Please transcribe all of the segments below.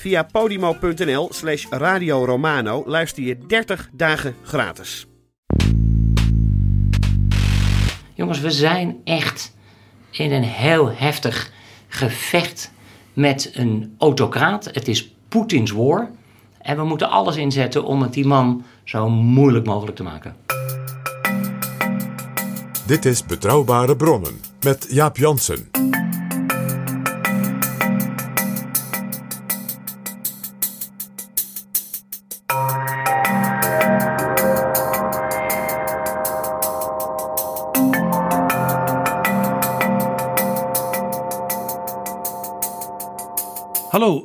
Via podimo.nl slash Radio Romano luister je 30 dagen gratis. Jongens, we zijn echt in een heel heftig gevecht met een autocraat. Het is Poetins war. En we moeten alles inzetten om het die man zo moeilijk mogelijk te maken. Dit is Betrouwbare Bronnen met Jaap Jansen.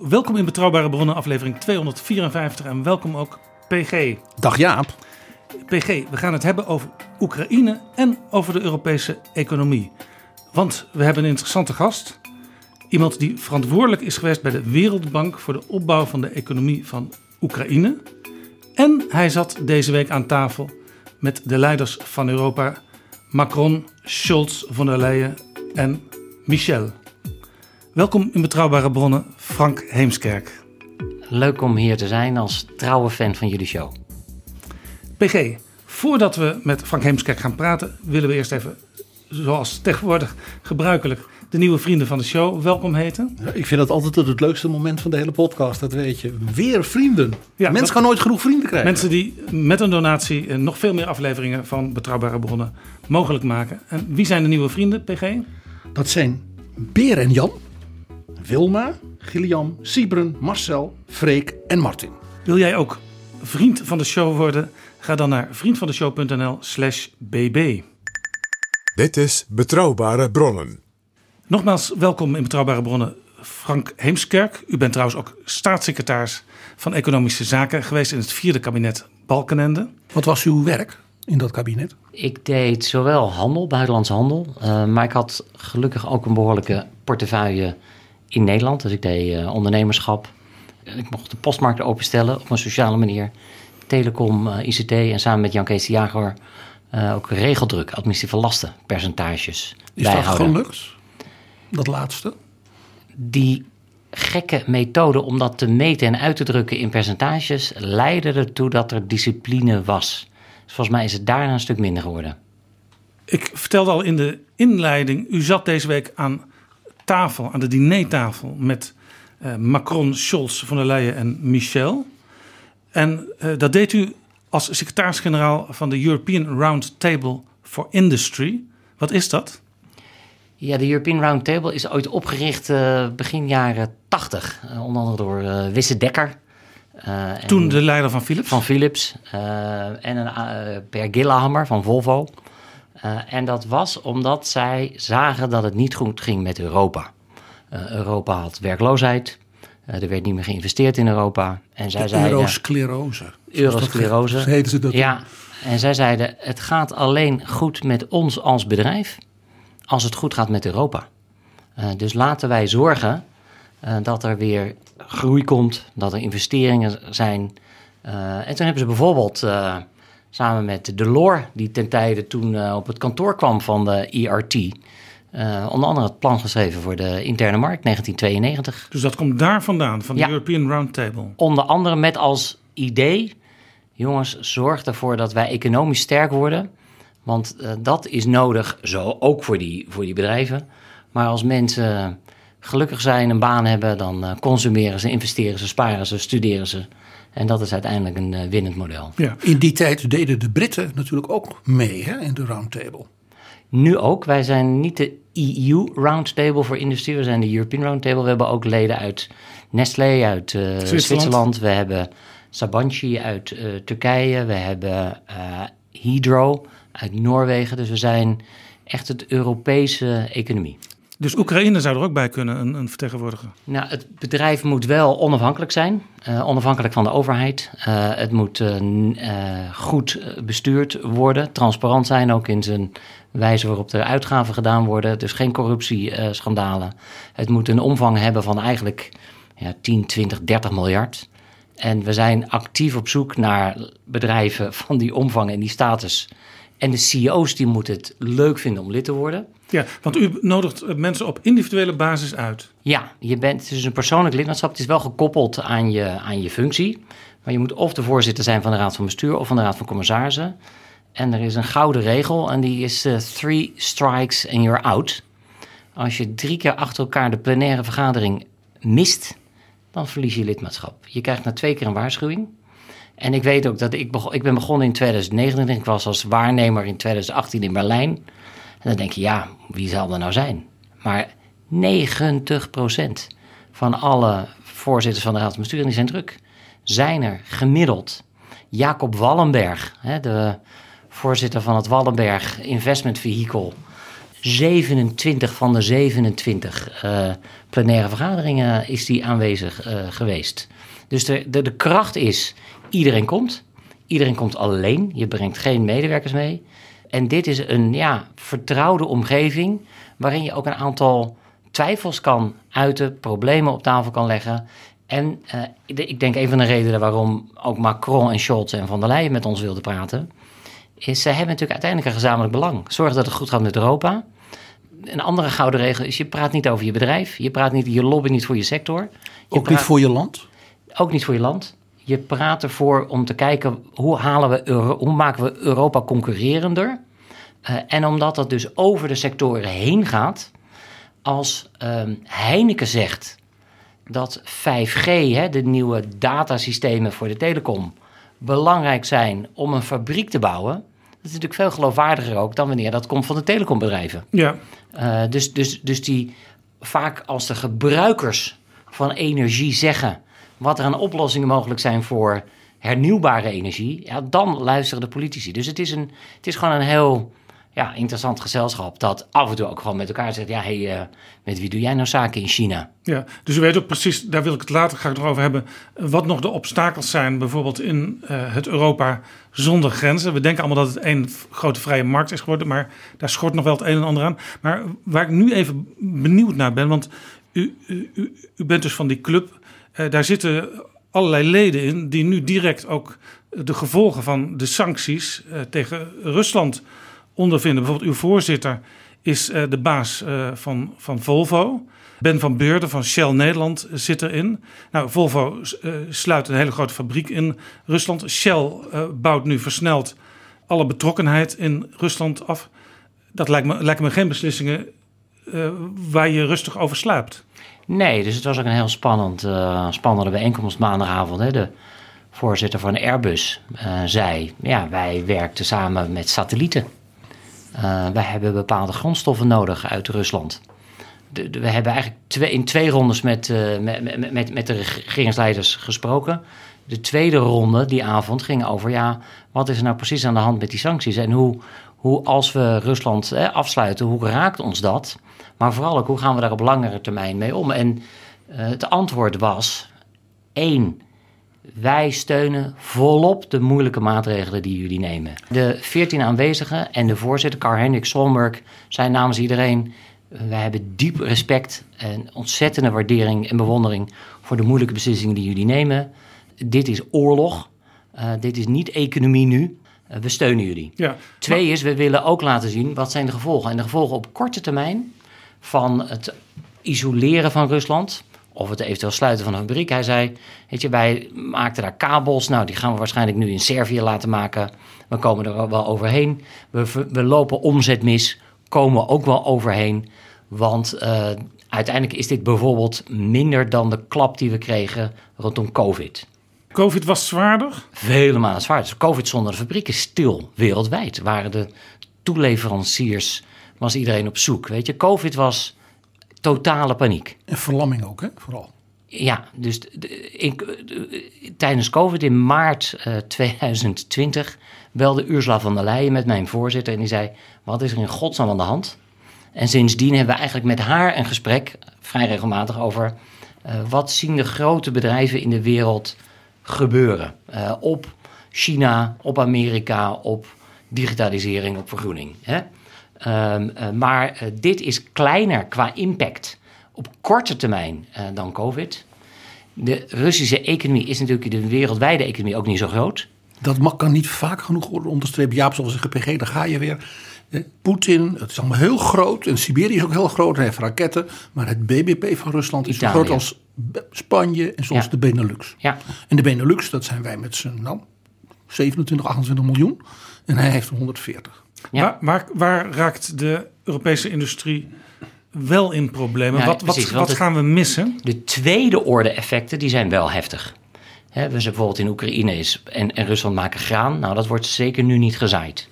Welkom in Betrouwbare Bronnen, aflevering 254 en welkom ook PG. Dag Jaap. PG, we gaan het hebben over Oekraïne en over de Europese economie. Want we hebben een interessante gast. Iemand die verantwoordelijk is geweest bij de Wereldbank voor de opbouw van de economie van Oekraïne. En hij zat deze week aan tafel met de leiders van Europa, Macron, Scholz, von der Leyen en Michel. Welkom in Betrouwbare Bronnen, Frank Heemskerk. Leuk om hier te zijn als trouwe fan van jullie show. PG, voordat we met Frank Heemskerk gaan praten, willen we eerst even, zoals tegenwoordig gebruikelijk, de nieuwe vrienden van de show welkom heten. Ik vind dat altijd het leukste moment van de hele podcast, dat weet je. Weer vrienden. Ja, Mensen gaan nooit genoeg vrienden krijgen. Mensen die met een donatie eh, nog veel meer afleveringen van Betrouwbare Bronnen mogelijk maken. En wie zijn de nieuwe vrienden, PG? Dat zijn Beer en Jan, Wilma, Gillian, Siebren, Marcel, Freek en Martin. Wil jij ook vriend van de show worden? Ga dan naar vriendvandeshow.nl slash bb. Dit is Betrouwbare Bronnen. Nogmaals, welkom in Betrouwbare Bronnen, Frank Heemskerk. U bent trouwens ook staatssecretaris van Economische Zaken geweest in het vierde kabinet Balkenende. Wat was uw werk in dat kabinet? Ik deed zowel handel, buitenlandse handel, eh, maar ik had gelukkig ook een behoorlijke portefeuille in Nederland. Dus ik deed eh, ondernemerschap. En Ik mocht de postmarkt openstellen op een sociale manier. Telecom, eh, ICT en samen met Jan Kees de Jager eh, ook regeldruk, administratieve lasten, percentages Is dat bijhouden. gelukt? Dat laatste? Die gekke methode om dat te meten en uit te drukken in percentages leidde ertoe dat er discipline was. Dus volgens mij is het daarna een stuk minder geworden. Ik vertelde al in de inleiding, u zat deze week aan tafel, aan de dinertafel met eh, Macron, Scholz, von der Leyen en Michel. En eh, dat deed u als secretaris-generaal van de European Round Table for Industry. Wat is dat? Ja, de European Roundtable is ooit opgericht eh, begin jaren 80. eh, onder andere door Wisse Dekker. en Toen de leider van Philips. Van Philips. en een Per Gillehammer van Volvo. Eh, en dat was omdat zij zagen dat het niet goed ging met Europa. Eh, Europa had werkloosheid. Eh, er werd niet meer geïnvesteerd in Europa. En zij zeiden... Eurosclerose. Eurosclerose. Ze dat. Ja, en zij zeiden: het gaat alleen goed met ons als bedrijf als het goed gaat met Europa. Dus laten wij zorgen dat er weer groei komt, dat er investeringen zijn. En toen hebben ze bijvoorbeeld samen met Delors, die ten tijde toen eh, op het kantoor kwam van de ERT, eh, onder andere het plan geschreven voor de interne markt 1992. Dus dat komt daar vandaan, van de Ja. European Round Table. Onder andere met als idee: jongens, zorg ervoor dat wij economisch sterk worden. Want eh, dat is nodig, zo ook voor die, voor die bedrijven. Maar als mensen gelukkig zijn, een baan hebben, dan consumeren ze, investeren ze, sparen ze, studeren ze. En dat is uiteindelijk een uh, winnend model. Ja. In die tijd deden de Britten natuurlijk ook mee hè, in de roundtable. Nu ook. Wij zijn niet de EU Roundtable voor industrie, we zijn de European Roundtable. We hebben ook leden uit Nestlé, uit uh, Zwitserland. Zwitserland. We hebben Sabanci uit uh, Turkije. We hebben Hydro uit Noorwegen. Dus we zijn echt het Europese economie. Dus Oekraïne zou er ook bij kunnen, een, een vertegenwoordiger? Nou, het bedrijf moet wel onafhankelijk zijn, uh, onafhankelijk van de overheid. Uh, het moet uh, goed bestuurd worden, transparant zijn ook in zijn wijze waarop de uitgaven gedaan worden. Dus geen corruptieschandalen. het moet een omvang hebben van eigenlijk ja, 10, 20, 30 miljard. En we zijn actief op zoek naar bedrijven van die omvang en die status. En de CEO's die moeten het leuk vinden om lid te worden. Ja, want u nodigt mensen op individuele basis uit. Ja, je bent, is een persoonlijk lidmaatschap. Het is wel gekoppeld aan je, aan je functie. Maar je moet of de voorzitter zijn van de Raad van Bestuur of van de Raad van Commissarissen. En er is een gouden regel en die is uh, three strikes and you're out. Als je drie keer achter elkaar de plenaire vergadering mist, dan verlies je lidmaatschap. Je krijgt na twee keer een waarschuwing. En ik weet ook dat ik, begon, ik ben begonnen in 2019. Ik was als waarnemer in 2018 in Berlijn. Dan denk je, ja, wie zal er nou zijn? Maar 90% van alle voorzitters van de Raad van Bestuur, die zijn druk, zijn er gemiddeld. Jacob Wallenberg, de voorzitter van het Wallenberg Investment Vehicle, 27 van de 27 uh, eh, plenaire vergaderingen is die aanwezig uh, geweest. Dus de, de, de kracht is, iedereen komt. Iedereen komt alleen. Je brengt geen medewerkers mee. En dit is een ja, vertrouwde omgeving waarin je ook een aantal twijfels kan uiten, problemen op tafel kan leggen. En uh, ik denk een van de redenen waarom ook Macron en Scholz en Van der Leyen met ons wilden praten, is ze hebben natuurlijk uiteindelijk een gezamenlijk belang. Zorg dat het goed gaat met Europa een andere gouden regel is: je praat niet over je bedrijf. Je praat niet, je lobby niet voor je sector. Je ook niet voor je land? Ook niet voor je land. Je praat ervoor om te kijken hoe, halen we hoe maken we Europa concurrerender. Uh, en omdat dat dus over de sectoren heen gaat. Als uh, Heineken zegt dat 5G, hè, de nieuwe datasystemen voor de telecom, belangrijk zijn om een fabriek te bouwen is natuurlijk veel geloofwaardiger ook dan wanneer dat komt van de telecombedrijven. Ja. Uh, dus, dus, dus die vaak als de gebruikers van energie zeggen wat er aan oplossingen mogelijk zijn voor hernieuwbare energie, ja, dan luisteren de politici. Dus het is, een, het is gewoon een heel ja, interessant gezelschap dat af en toe ook gewoon met elkaar zegt: ja, hey, uh, met wie doe jij nou zaken in China? Ja, dus u weet ook precies, daar wil ik het later graag over hebben, wat nog de obstakels zijn, bijvoorbeeld in uh, het Europa zonder grenzen. We denken allemaal dat het één grote vrije markt is geworden, maar daar schort nog wel het een en ander aan. Maar waar ik nu even benieuwd naar ben, want u, u, u bent dus van die club, daar zitten allerlei leden in die nu direct ook de gevolgen van de sancties tegen Rusland ondervinden. Bijvoorbeeld uw voorzitter is uh, de baas van, van Volvo. Ben van Beurden van Shell Nederland zit erin. Nou, Volvo sluit een hele grote fabriek in Rusland. Shell bouwt nu versneld alle betrokkenheid in Rusland af. Dat lijkt me, lijken me geen beslissingen waar je rustig over slaapt. Nee, dus het was ook een heel spannend, spannende bijeenkomst maandagavond. Hè. De voorzitter van Airbus zei, ja, wij werkten samen met satellieten. Uh, wij hebben bepaalde grondstoffen nodig uit Rusland. De, we hebben eigenlijk twee, in twee rondes met, met, met, met de regeringsleiders gesproken. De tweede ronde die avond ging over, ja, wat is er nou precies aan de hand met die sancties? En hoe, hoe als we Rusland eh, afsluiten, hoe raakt ons dat? Maar vooral ook, hoe gaan we daar op langere termijn mee om? En uh, het antwoord was, één, wij steunen volop de moeilijke maatregelen die jullie nemen. De 14 aanwezigen en de voorzitter, Karl-Henrik Solberg, zijn namens iedereen... wij hebben diep respect en ontzettende waardering en bewondering... voor de moeilijke beslissingen die jullie nemen. Dit is oorlog. Uh, dit is niet economie nu. Uh, we steunen jullie. Ja, Twee is, we willen ook laten zien wat zijn de gevolgen. En de gevolgen op korte termijn van het isoleren van Rusland of het eventueel sluiten van een fabriek. Hij zei, weet je, wij maakten daar kabels. Nou, die gaan we waarschijnlijk nu in Servië laten maken. We komen er wel overheen. We, we lopen omzet mis, komen we ook wel overheen. Want uh, uiteindelijk is dit bijvoorbeeld minder dan de klap die we kregen rondom COVID. Covid was zwaarder? Vele malen zwaarder. Dus Covid zonder de fabrieken stil wereldwijd. Waren de toeleveranciers, was iedereen op zoek. Weet je, Covid was totale paniek. En verlamming ook, hè, vooral. Ja, dus ik, eh, tijdens COVID in maart eh, 2020 belde Ursula van der Leyen met mijn voorzitter en die zei: Wat is er in godsnaam aan de hand? En sindsdien hebben we eigenlijk met haar een gesprek, vrij regelmatig, over eh, wat zien de grote bedrijven in de wereld gebeuren. Eh, op China, op Amerika, op digitalisering, op vergroening. Hè? Ehm, eh, maar eh, dit is kleiner qua impact op korte termijn eh, dan COVID. De Russische economie is natuurlijk de wereldwijde economie ook niet zo groot. Dat mag, kan niet vaak genoeg worden onderstrepen. Jaap, zoals een PG, daar ga je weer. Poetin, het is allemaal heel groot. En Siberië is ook heel groot. Hij heeft raketten. Maar het BBP van Rusland is Italië. zo groot als Spanje en Ja. de Benelux. Ja, En de Benelux, dat zijn wij met z'n nou, 27, 28 miljoen. En hij heeft er 140. Ja. Waar, waar, waar raakt de Europese industrie wel in problemen? Ja, wat wat, precies, want wat het- gaan we missen? De tweede orde effecten die zijn wel heftig. Hè, we zijn bijvoorbeeld in Oekraïne is, en, en Rusland maken graan. Nou, dat wordt zeker nu niet gezaaid.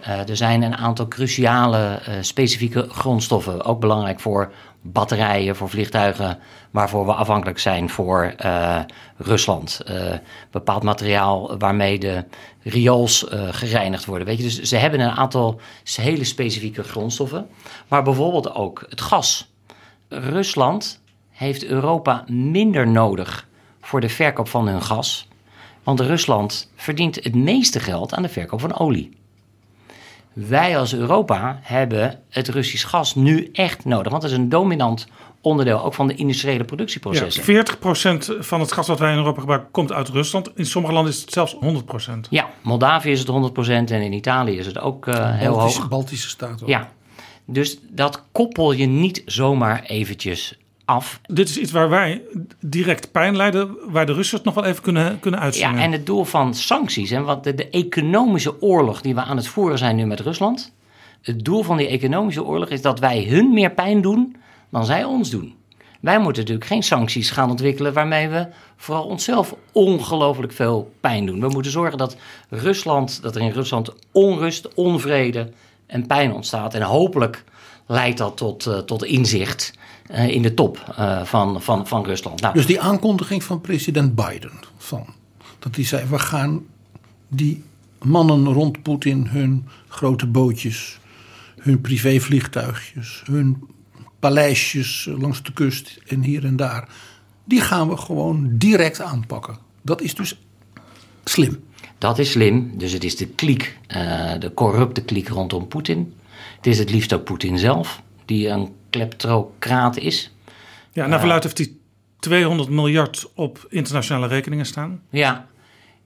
Eh, er zijn een aantal cruciale eh, specifieke grondstoffen. Ook belangrijk voor batterijen, voor vliegtuigen. Waarvoor we afhankelijk zijn voor eh, Rusland. Eh, bepaald materiaal waarmee de riols eh, gereinigd worden. Weet je? Dus ze hebben een aantal hele specifieke grondstoffen. Maar bijvoorbeeld ook het gas. Rusland heeft Europa minder nodig voor de verkoop van hun gas. Want Rusland verdient het meeste geld aan de verkoop van olie. Wij als Europa hebben het Russisch gas nu echt nodig. Want het is een dominant onderdeel ook van de industriële Ja, productieprocessen. 40% van het gas wat wij in Europa gebruiken komt uit Rusland. In sommige landen is het zelfs 100%. Ja, Moldavië is het 100% en in Italië is het ook eh, heel Baltische, hoog. Baltische staten. ook. Ja, dus dat koppel je niet zomaar eventjes af. Dit is iets waar wij direct pijn lijden, waar de Russen het nog wel even kunnen, kunnen uitzingen. Ja, en het doel van sancties, en wat de, de economische oorlog die we aan het voeren zijn nu met Rusland. Het doel van die economische oorlog is dat wij hun meer pijn doen dan zij ons doen. Wij moeten natuurlijk geen sancties gaan ontwikkelen waarmee we vooral onszelf ongelooflijk veel pijn doen. We moeten zorgen dat Rusland, dat er in Rusland onrust, onvrede en pijn ontstaat. En hopelijk leidt dat tot, eh, tot inzicht in de top eh, van, van, van Rusland. Nou, Dus die aankondiging van president Biden. Van, dat hij zei, we gaan die mannen rond Poetin hun grote bootjes, hun privévliegtuigjes, hun paleisjes langs de kust en hier en daar. Die gaan we gewoon direct aanpakken. Dat is dus slim. Dat is slim. Dus het is de kliek, eh, de corrupte kliek rondom Poetin. Het is het liefst ook Poetin zelf, die een kleptocraat is. ja, naar verluidt heeft hij 200 miljard op internationale rekeningen staan. Ja,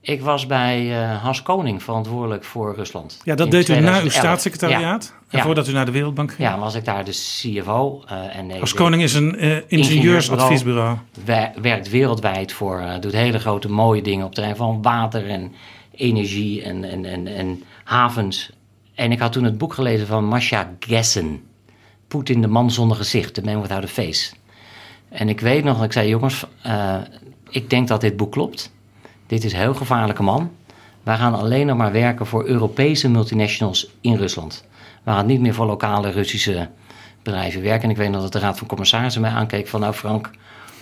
ik was bij eh Hans Koning verantwoordelijk voor Rusland. Ja, dat deed u na uw 2011. Ja. staatssecretariaat. En Ja. voordat u naar de Wereldbank ging. Ja, was ik daar de CFO. eh en deze koning is een eh, ingenieursadviesbureau. wer- werkt wereldwijd voor, eh, doet hele grote mooie dingen op het terrein van water en energie en, en, en, en havens. En ik had toen het boek gelezen van Masha Gessen. Poetin, de man zonder gezicht, The Man Without a Face. En ik weet nog, ik zei jongens, eh, ik denk dat dit boek klopt. Dit is een heel gevaarlijke man. Wij gaan alleen nog maar werken voor Europese multinationals in Rusland. We gaan niet meer voor lokale Russische bedrijven werken. En ik weet nog dat de Raad van Commissarissen mij aankeek van... nou Frank,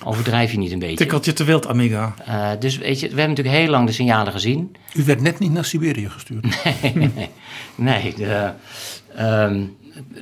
overdrijf je niet een beetje. Tikkeltje te wild, amiga. Eh, dus weet je, we hebben natuurlijk heel lang de signalen gezien. U werd net niet naar Siberië gestuurd. nee, de, ehm,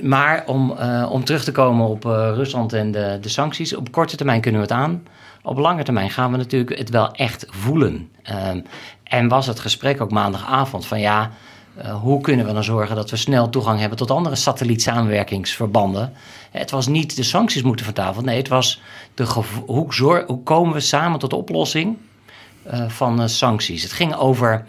maar om, eh, om terug te komen op eh, Rusland en de, de sancties. Op korte termijn kunnen we het aan. Op lange termijn gaan we natuurlijk het wel echt voelen. Ehm, en was het gesprek ook maandagavond van ja, eh, hoe kunnen we dan zorgen dat we snel toegang hebben tot andere satellietsamenwerkingsverbanden? Het was niet de sancties moeten van tafel. Nee, het was de hoe, komen we samen tot de oplossing van sancties. Het ging over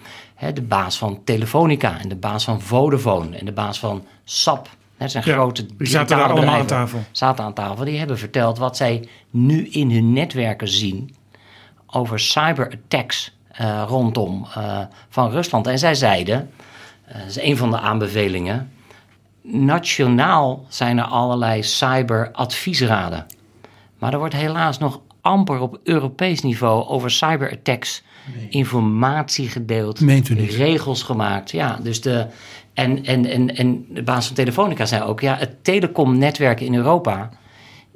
de baas van Telefonica en de baas van Vodafone en de baas van SAP. Dat zijn Ja, grote die zaten daar allemaal aan tafel. Zaten aan tafel. Die hebben verteld wat zij nu in hun netwerken zien over cyberattacks eh, rondom eh, van Rusland. En zij zeiden, eh, dat is een van de aanbevelingen, nationaal zijn er allerlei cyberadviesraden. Maar er wordt helaas nog amper op Europees niveau over cyberattacks informatie gedeeld, Meent u niet? regels gemaakt. Ja, dus de, en, en, en, en de baas van Telefonica zei ook, ja, het telecomnetwerk in Europa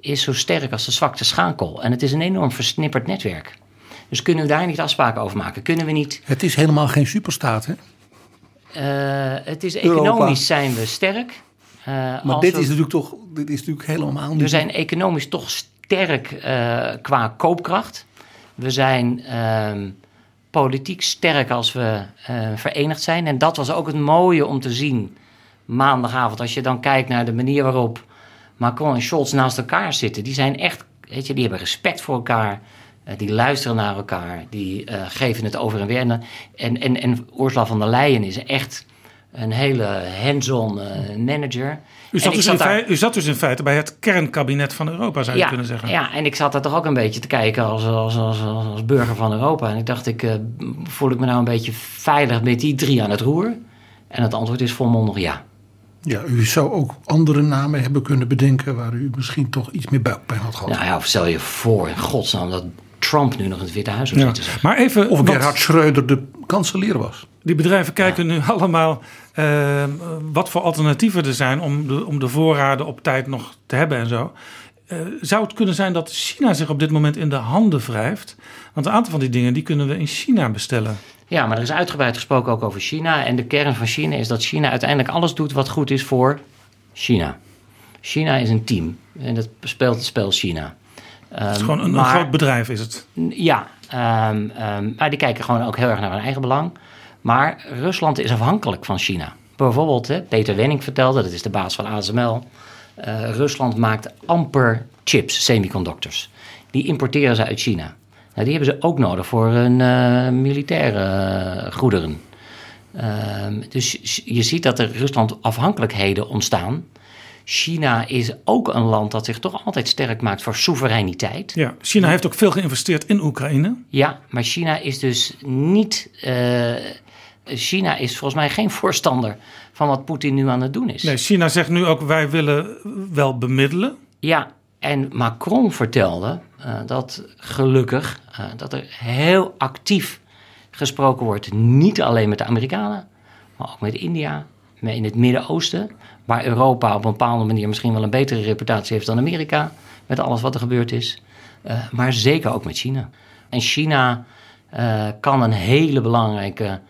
is zo sterk als de zwakte schakel. En het is een enorm versnipperd netwerk. Dus kunnen we daar niet afspraken over maken? Kunnen we niet Het is helemaal geen superstaat, hè? eh, het is Europa. economisch zijn we sterk. Eh, Maar dit we, is natuurlijk toch dit is natuurlijk helemaal niet. we zijn economisch toch sterk eh, qua koopkracht. We zijn ehm, politiek sterk als we eh, verenigd zijn. En dat was ook het mooie om te zien maandagavond. Als je dan kijkt naar de manier waarop Macron en Scholz naast elkaar zitten. Die zijn echt, weet je, die hebben respect voor elkaar. Eh, die luisteren naar elkaar. Die eh, geven het over en weer. En, en, en, Ursula von der Leyen is echt een hele hands-on manager. U zat, dus in daar- fei- u zat dus in feite bij het kernkabinet van Europa, zou je kunnen zeggen. Ja, en ik zat daar toch ook een beetje te kijken als, als, als, als, als burger van Europa. En ik dacht, ik, eh, voel ik me nou een beetje veilig met die drie aan het roer? En het antwoord is volmondig ja. Ja, u zou ook andere namen hebben kunnen bedenken waar u misschien toch iets meer buikpijn had gehad. Nou ja, of stel je voor in godsnaam dat Trump nu nog in het Witte Huis zou Ja. zitten. Maar even, Of Gerhard Schreuder de kanselier was. die bedrijven kijken nu allemaal eh, wat voor alternatieven er zijn om de, om de voorraden op tijd nog te hebben en zo. Eh, zou het kunnen zijn dat China zich op dit moment in de handen wrijft? Want een aantal van die dingen die kunnen we in China bestellen. Ja, maar er is uitgebreid gesproken ook over China. En de kern van China is dat China uiteindelijk alles doet wat goed is voor China. China is een team en dat speelt het spel China. Het is gewoon een, een groot bedrijf is het. Ja, ehm, ehm, maar die kijken gewoon ook heel erg naar hun eigen belang. Maar Rusland is afhankelijk van China. Bijvoorbeeld, hè, Peter Wenning vertelde, dat is de baas van ASML. eh, Rusland maakt amper chips, semiconductors. Die importeren ze uit China. Nou, die hebben ze ook nodig voor hun eh, militaire eh, goederen. Ehm, dus je ziet dat er Rusland afhankelijkheden ontstaan. China is ook een land dat zich toch altijd sterk maakt voor soevereiniteit. Ja, China heeft ook veel geïnvesteerd in Oekraïne. Ja, maar China is dus niet. eh, China is volgens mij geen voorstander van wat Poetin nu aan het doen is. Nee, China zegt nu ook wij willen wel bemiddelen. Ja, en Macron vertelde eh, dat gelukkig eh, dat er heel actief gesproken wordt. Niet alleen met de Amerikanen, maar ook met India, met in het Midden-Oosten. Waar Europa op een bepaalde manier misschien wel een betere reputatie heeft dan Amerika. Met alles wat er gebeurd is. Eh, maar zeker ook met China. En China eh, kan een hele belangrijke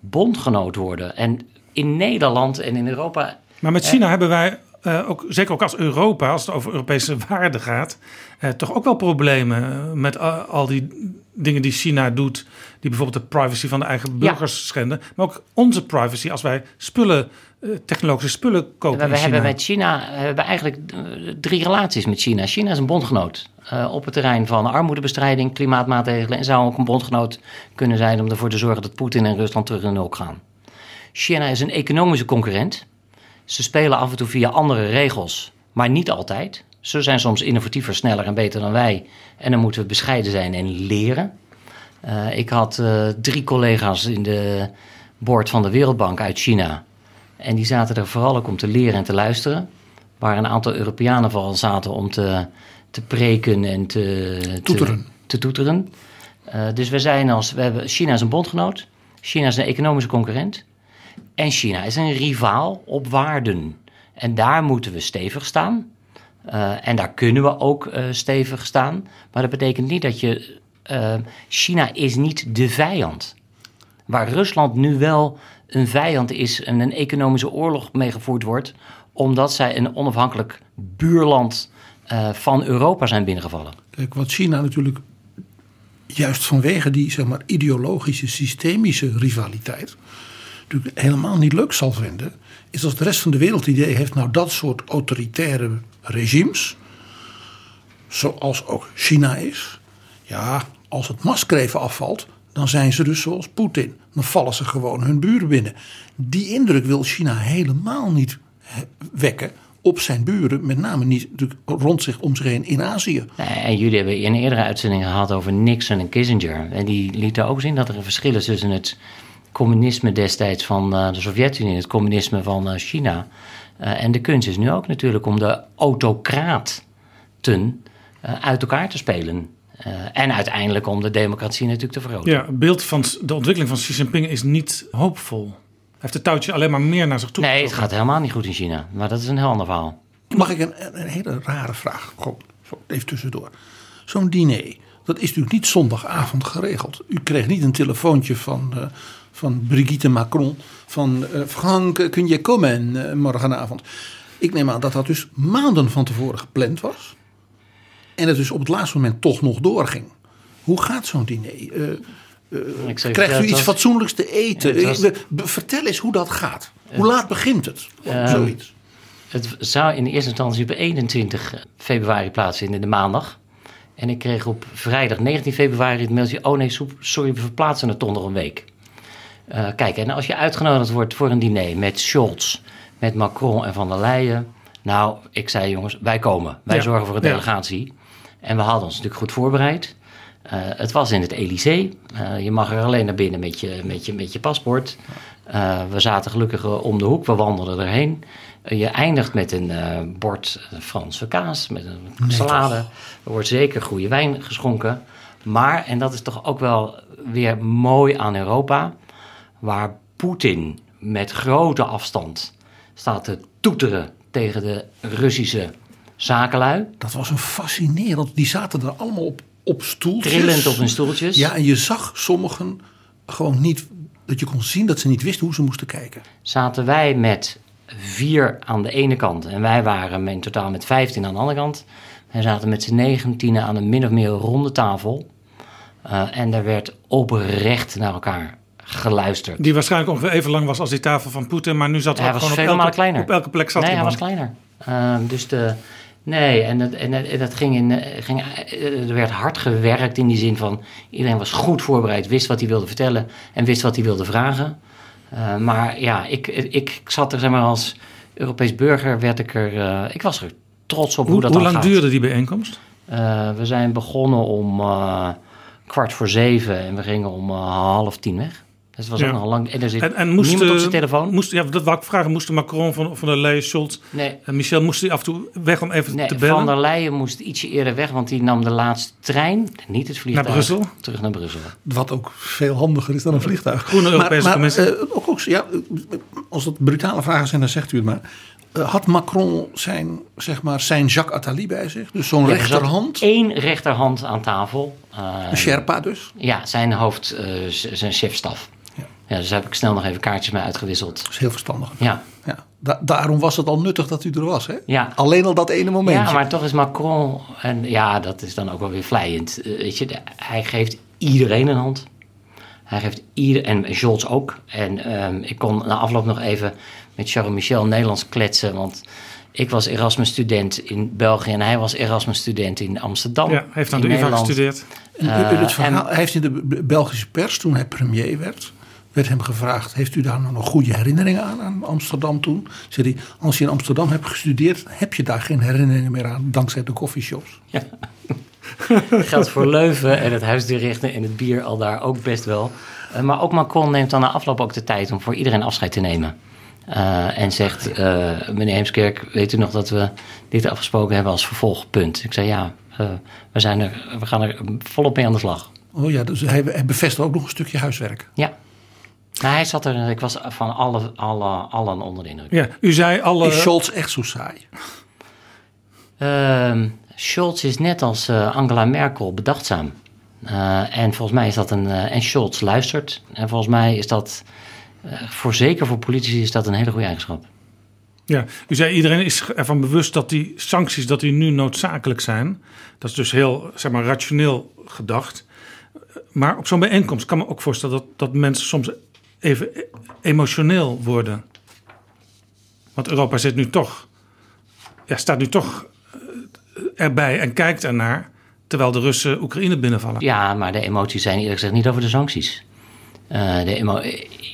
bondgenoot worden. En in Nederland en in Europa Maar met China hebben wij, eh, ook, zeker ook als Europa, als het over Europese waarden gaat, eh, toch ook wel problemen eh, met al die dingen die China doet, die bijvoorbeeld de privacy van de eigen burgers schenden, maar ook onze privacy als wij spullen, technologische spullen kopen We, in we China. hebben met China we hebben eigenlijk drie relaties met China. China is een bondgenoot op het terrein van armoedebestrijding, klimaatmaatregelen en zou ook een bondgenoot kunnen zijn om ervoor te zorgen dat Poetin en Rusland terug in nul gaan. China is een economische concurrent. Ze spelen af en toe via andere regels, maar niet altijd. Ze zijn soms innovatiever, sneller en beter dan wij. En dan moeten we bescheiden zijn en leren. Eh, ik had eh, drie collega's in de board van de Wereldbank uit China. En die zaten er vooral ook om te leren en te luisteren. Waar een aantal Europeanen vooral zaten om te, te preken en te te- Toeteren. Te, toeteren. Eh, dus we zijn als, we hebben, China is een bondgenoot. China is een economische concurrent. En China is een rivaal op waarden. En daar moeten we stevig staan. Eh, en daar kunnen we ook eh, stevig staan. Maar dat betekent niet dat je. eh, China is niet de vijand. Waar Rusland nu wel een vijand is en een economische oorlog meegevoerd wordt, omdat zij een onafhankelijk buurland van Europa zijn binnengevallen. Kijk, wat China natuurlijk juist vanwege die zeg maar, ideologische, systemische rivaliteit natuurlijk helemaal niet leuk zal vinden, is als de rest van de wereld het idee heeft, nou dat soort autoritaire regimes, zoals ook China is, ja, als het masker even afvalt, dan zijn ze dus zoals Poetin. Dan vallen ze gewoon hun buren binnen. Die indruk wil China helemaal niet wekken op zijn buren, met name niet rond zich om zich heen in Azië. En jullie hebben in een eerdere uitzending gehad over Nixon en Kissinger. En die lieten ook zien dat er een verschil is tussen het communisme destijds van eh, de Sovjet-Unie en het communisme van eh, China. Eh, en de kunst is nu ook natuurlijk om de autocraten eh, uit elkaar te spelen. Uh, en uiteindelijk om de democratie natuurlijk te vergroten. Ja, het beeld van de ontwikkeling van Xi Jinping is niet hoopvol. Hij heeft het touwtje alleen maar meer naar zich toe. Nee, het gaat helemaal niet goed in China. Maar dat is een heel ander verhaal. Mag ik een, een hele rare vraag? Even tussendoor. Zo'n diner, dat is natuurlijk niet zondagavond geregeld. U kreeg niet een telefoontje van, uh, van Brigitte Macron van uh, Frank, kun je komen uh, morgenavond? Ik neem aan dat dat dus maanden van tevoren gepland was. En het dus op het laatste moment toch nog doorging. Hoe gaat zo'n diner? Uh, krijgt u iets fatsoenlijks te eten? Was, Vertel eens hoe dat gaat. Hoe laat begint het? zoiets. Het zou in eerste instantie op 21 februari plaatsvinden, in de maandag. En ik kreeg op vrijdag 19 februari het mailtje: Oh nee, sorry, we verplaatsen het toch nog een week. Uh, kijk, en als je uitgenodigd wordt voor een diner met Scholz, met Macron en Van der Leyen. Nou, ik zei jongens, wij komen. Wij ja. zorgen voor een delegatie. En we hadden ons natuurlijk goed voorbereid. Uh, het was in het Elysée. Uh, je mag er alleen naar binnen met je, met je, met je paspoort. Uh, we zaten gelukkig om de hoek, we wandelden erheen. je eindigt met een bord Franse kaas, met een salade. Er wordt zeker goede wijn geschonken. Maar, en dat is toch ook wel weer mooi aan Europa, waar Poetin met grote afstand staat te toeteren tegen de Russische zakenlui. Dat was een fascinerend. Die zaten er allemaal op, op stoeltjes. Trillend op hun stoeltjes. Ja, en je zag sommigen gewoon niet. Dat je kon zien dat ze niet wisten hoe ze moesten kijken. Zaten wij met vier aan de ene kant. En wij waren in totaal met vijftien aan de andere kant. Wij zaten met z'n negentienen aan een min of meer ronde tafel. Uh, en er werd oprecht naar elkaar geluisterd. Die waarschijnlijk ongeveer even lang was als die tafel van Poetin, maar nu zat hij was gewoon op elke, kleiner. op elke plek zat Nee, hij was kleiner. Uh, dus de, nee, en, het, en, dat ging in, ging, er werd hard gewerkt in die zin van iedereen was goed voorbereid, wist wat hij wilde vertellen en wist wat hij wilde vragen. Uh, maar ja, ik, ik, ik zat er zeg maar als Europees burger, werd ik er, uh, ik was er trots op hoe, Hoe, dat hoe lang gaat. duurde die bijeenkomst? We zijn begonnen om kwart voor zeven en we gingen om half tien weg. Dus het was Ja. ook nog lang. En er zit En, en moest, niemand op eh, zijn telefoon. Moest, ja, dat wou ik vragen. Moesten Macron van, van der Leyen, Scholz nee, en Michel moesten af en toe weg om even nee, te bellen? Van der Leyen moest ietsje eerder weg, want die nam de laatste trein, niet het vliegtuig, Naar Brussel? terug naar Brussel. Wat ook veel handiger is dan een vliegtuig. Groene Europese maar, Commissie. Maar, uh, ook, ook, ja, als het brutale vragen zijn, dan zegt u het maar. Uh, had Macron zijn, zeg maar, zijn Jacques Attali bij zich? Dus zo'n Ja, er rechterhand? Eén rechterhand aan tafel. Uh, Een Sherpa dus? Ja, zijn hoofd, uh, zijn chefstaf. Ja. Dus daar heb ik snel nog even kaartjes mee uitgewisseld. Dat is heel verstandig. Ja, Ja. Da daarom was het al nuttig dat u er was, hè? ja. Alleen al dat ene momentje. Ja, maar toch is Macron, en ja, dat is dan ook wel weer vlijend. Uh, weet je, de- hij geeft iedereen een hand. Hij geeft ieder, en Scholz ook. En um, ik kon na afloop nog even met Charles Michel Nederlands kletsen, want ik was Erasmus-student in België en hij was Erasmus-student in Amsterdam. ja, hij heeft aan de UvA gestudeerd. En Eh, het verhaal, en- hij heeft in de Belgische pers, toen hij premier werd, werd hem gevraagd: Heeft u daar nou nog goede herinneringen aan, aan Amsterdam toen? Zei hij: Als je in Amsterdam hebt gestudeerd, heb je daar geen herinneringen meer aan, dankzij de coffeeshops. Geldt voor Leuven en het huisdichten en het bier al daar ook best wel. Uh, maar ook Macron neemt dan na afloop ook de tijd om voor iedereen afscheid te nemen. Uh, en zegt, uh, meneer Heemskerk, weet u nog dat we dit afgesproken hebben als vervolgpunt? Ik zei ja, uh, we, zijn er, we gaan er volop mee aan de slag. Oh ja, dus hij, hij bevestigde ook nog een stukje huiswerk. Ja. Nou, hij zat er, ik was van alle, alle, allen onder de indruk. Ja, u zei alle... Is Scholz echt zo saai? Uh, Scholz is net als uh, Angela Merkel bedachtzaam. Uh, en volgens mij is dat een. Uh, en Scholz luistert. En volgens mij is dat. Uh, voor zeker voor politici is dat een hele goede eigenschap. Ja, u zei iedereen is ervan bewust dat die sancties dat die nu noodzakelijk zijn. Dat is dus heel zeg maar, rationeel gedacht. Maar op zo'n bijeenkomst kan me ook voorstellen dat, dat mensen soms even emotioneel worden. Want Europa zit nu toch, ja, staat nu toch erbij en kijkt ernaar. Terwijl de Russen Oekraïne binnenvallen. Ja, maar de emoties zijn eerlijk gezegd niet over de sancties. Uh, de emo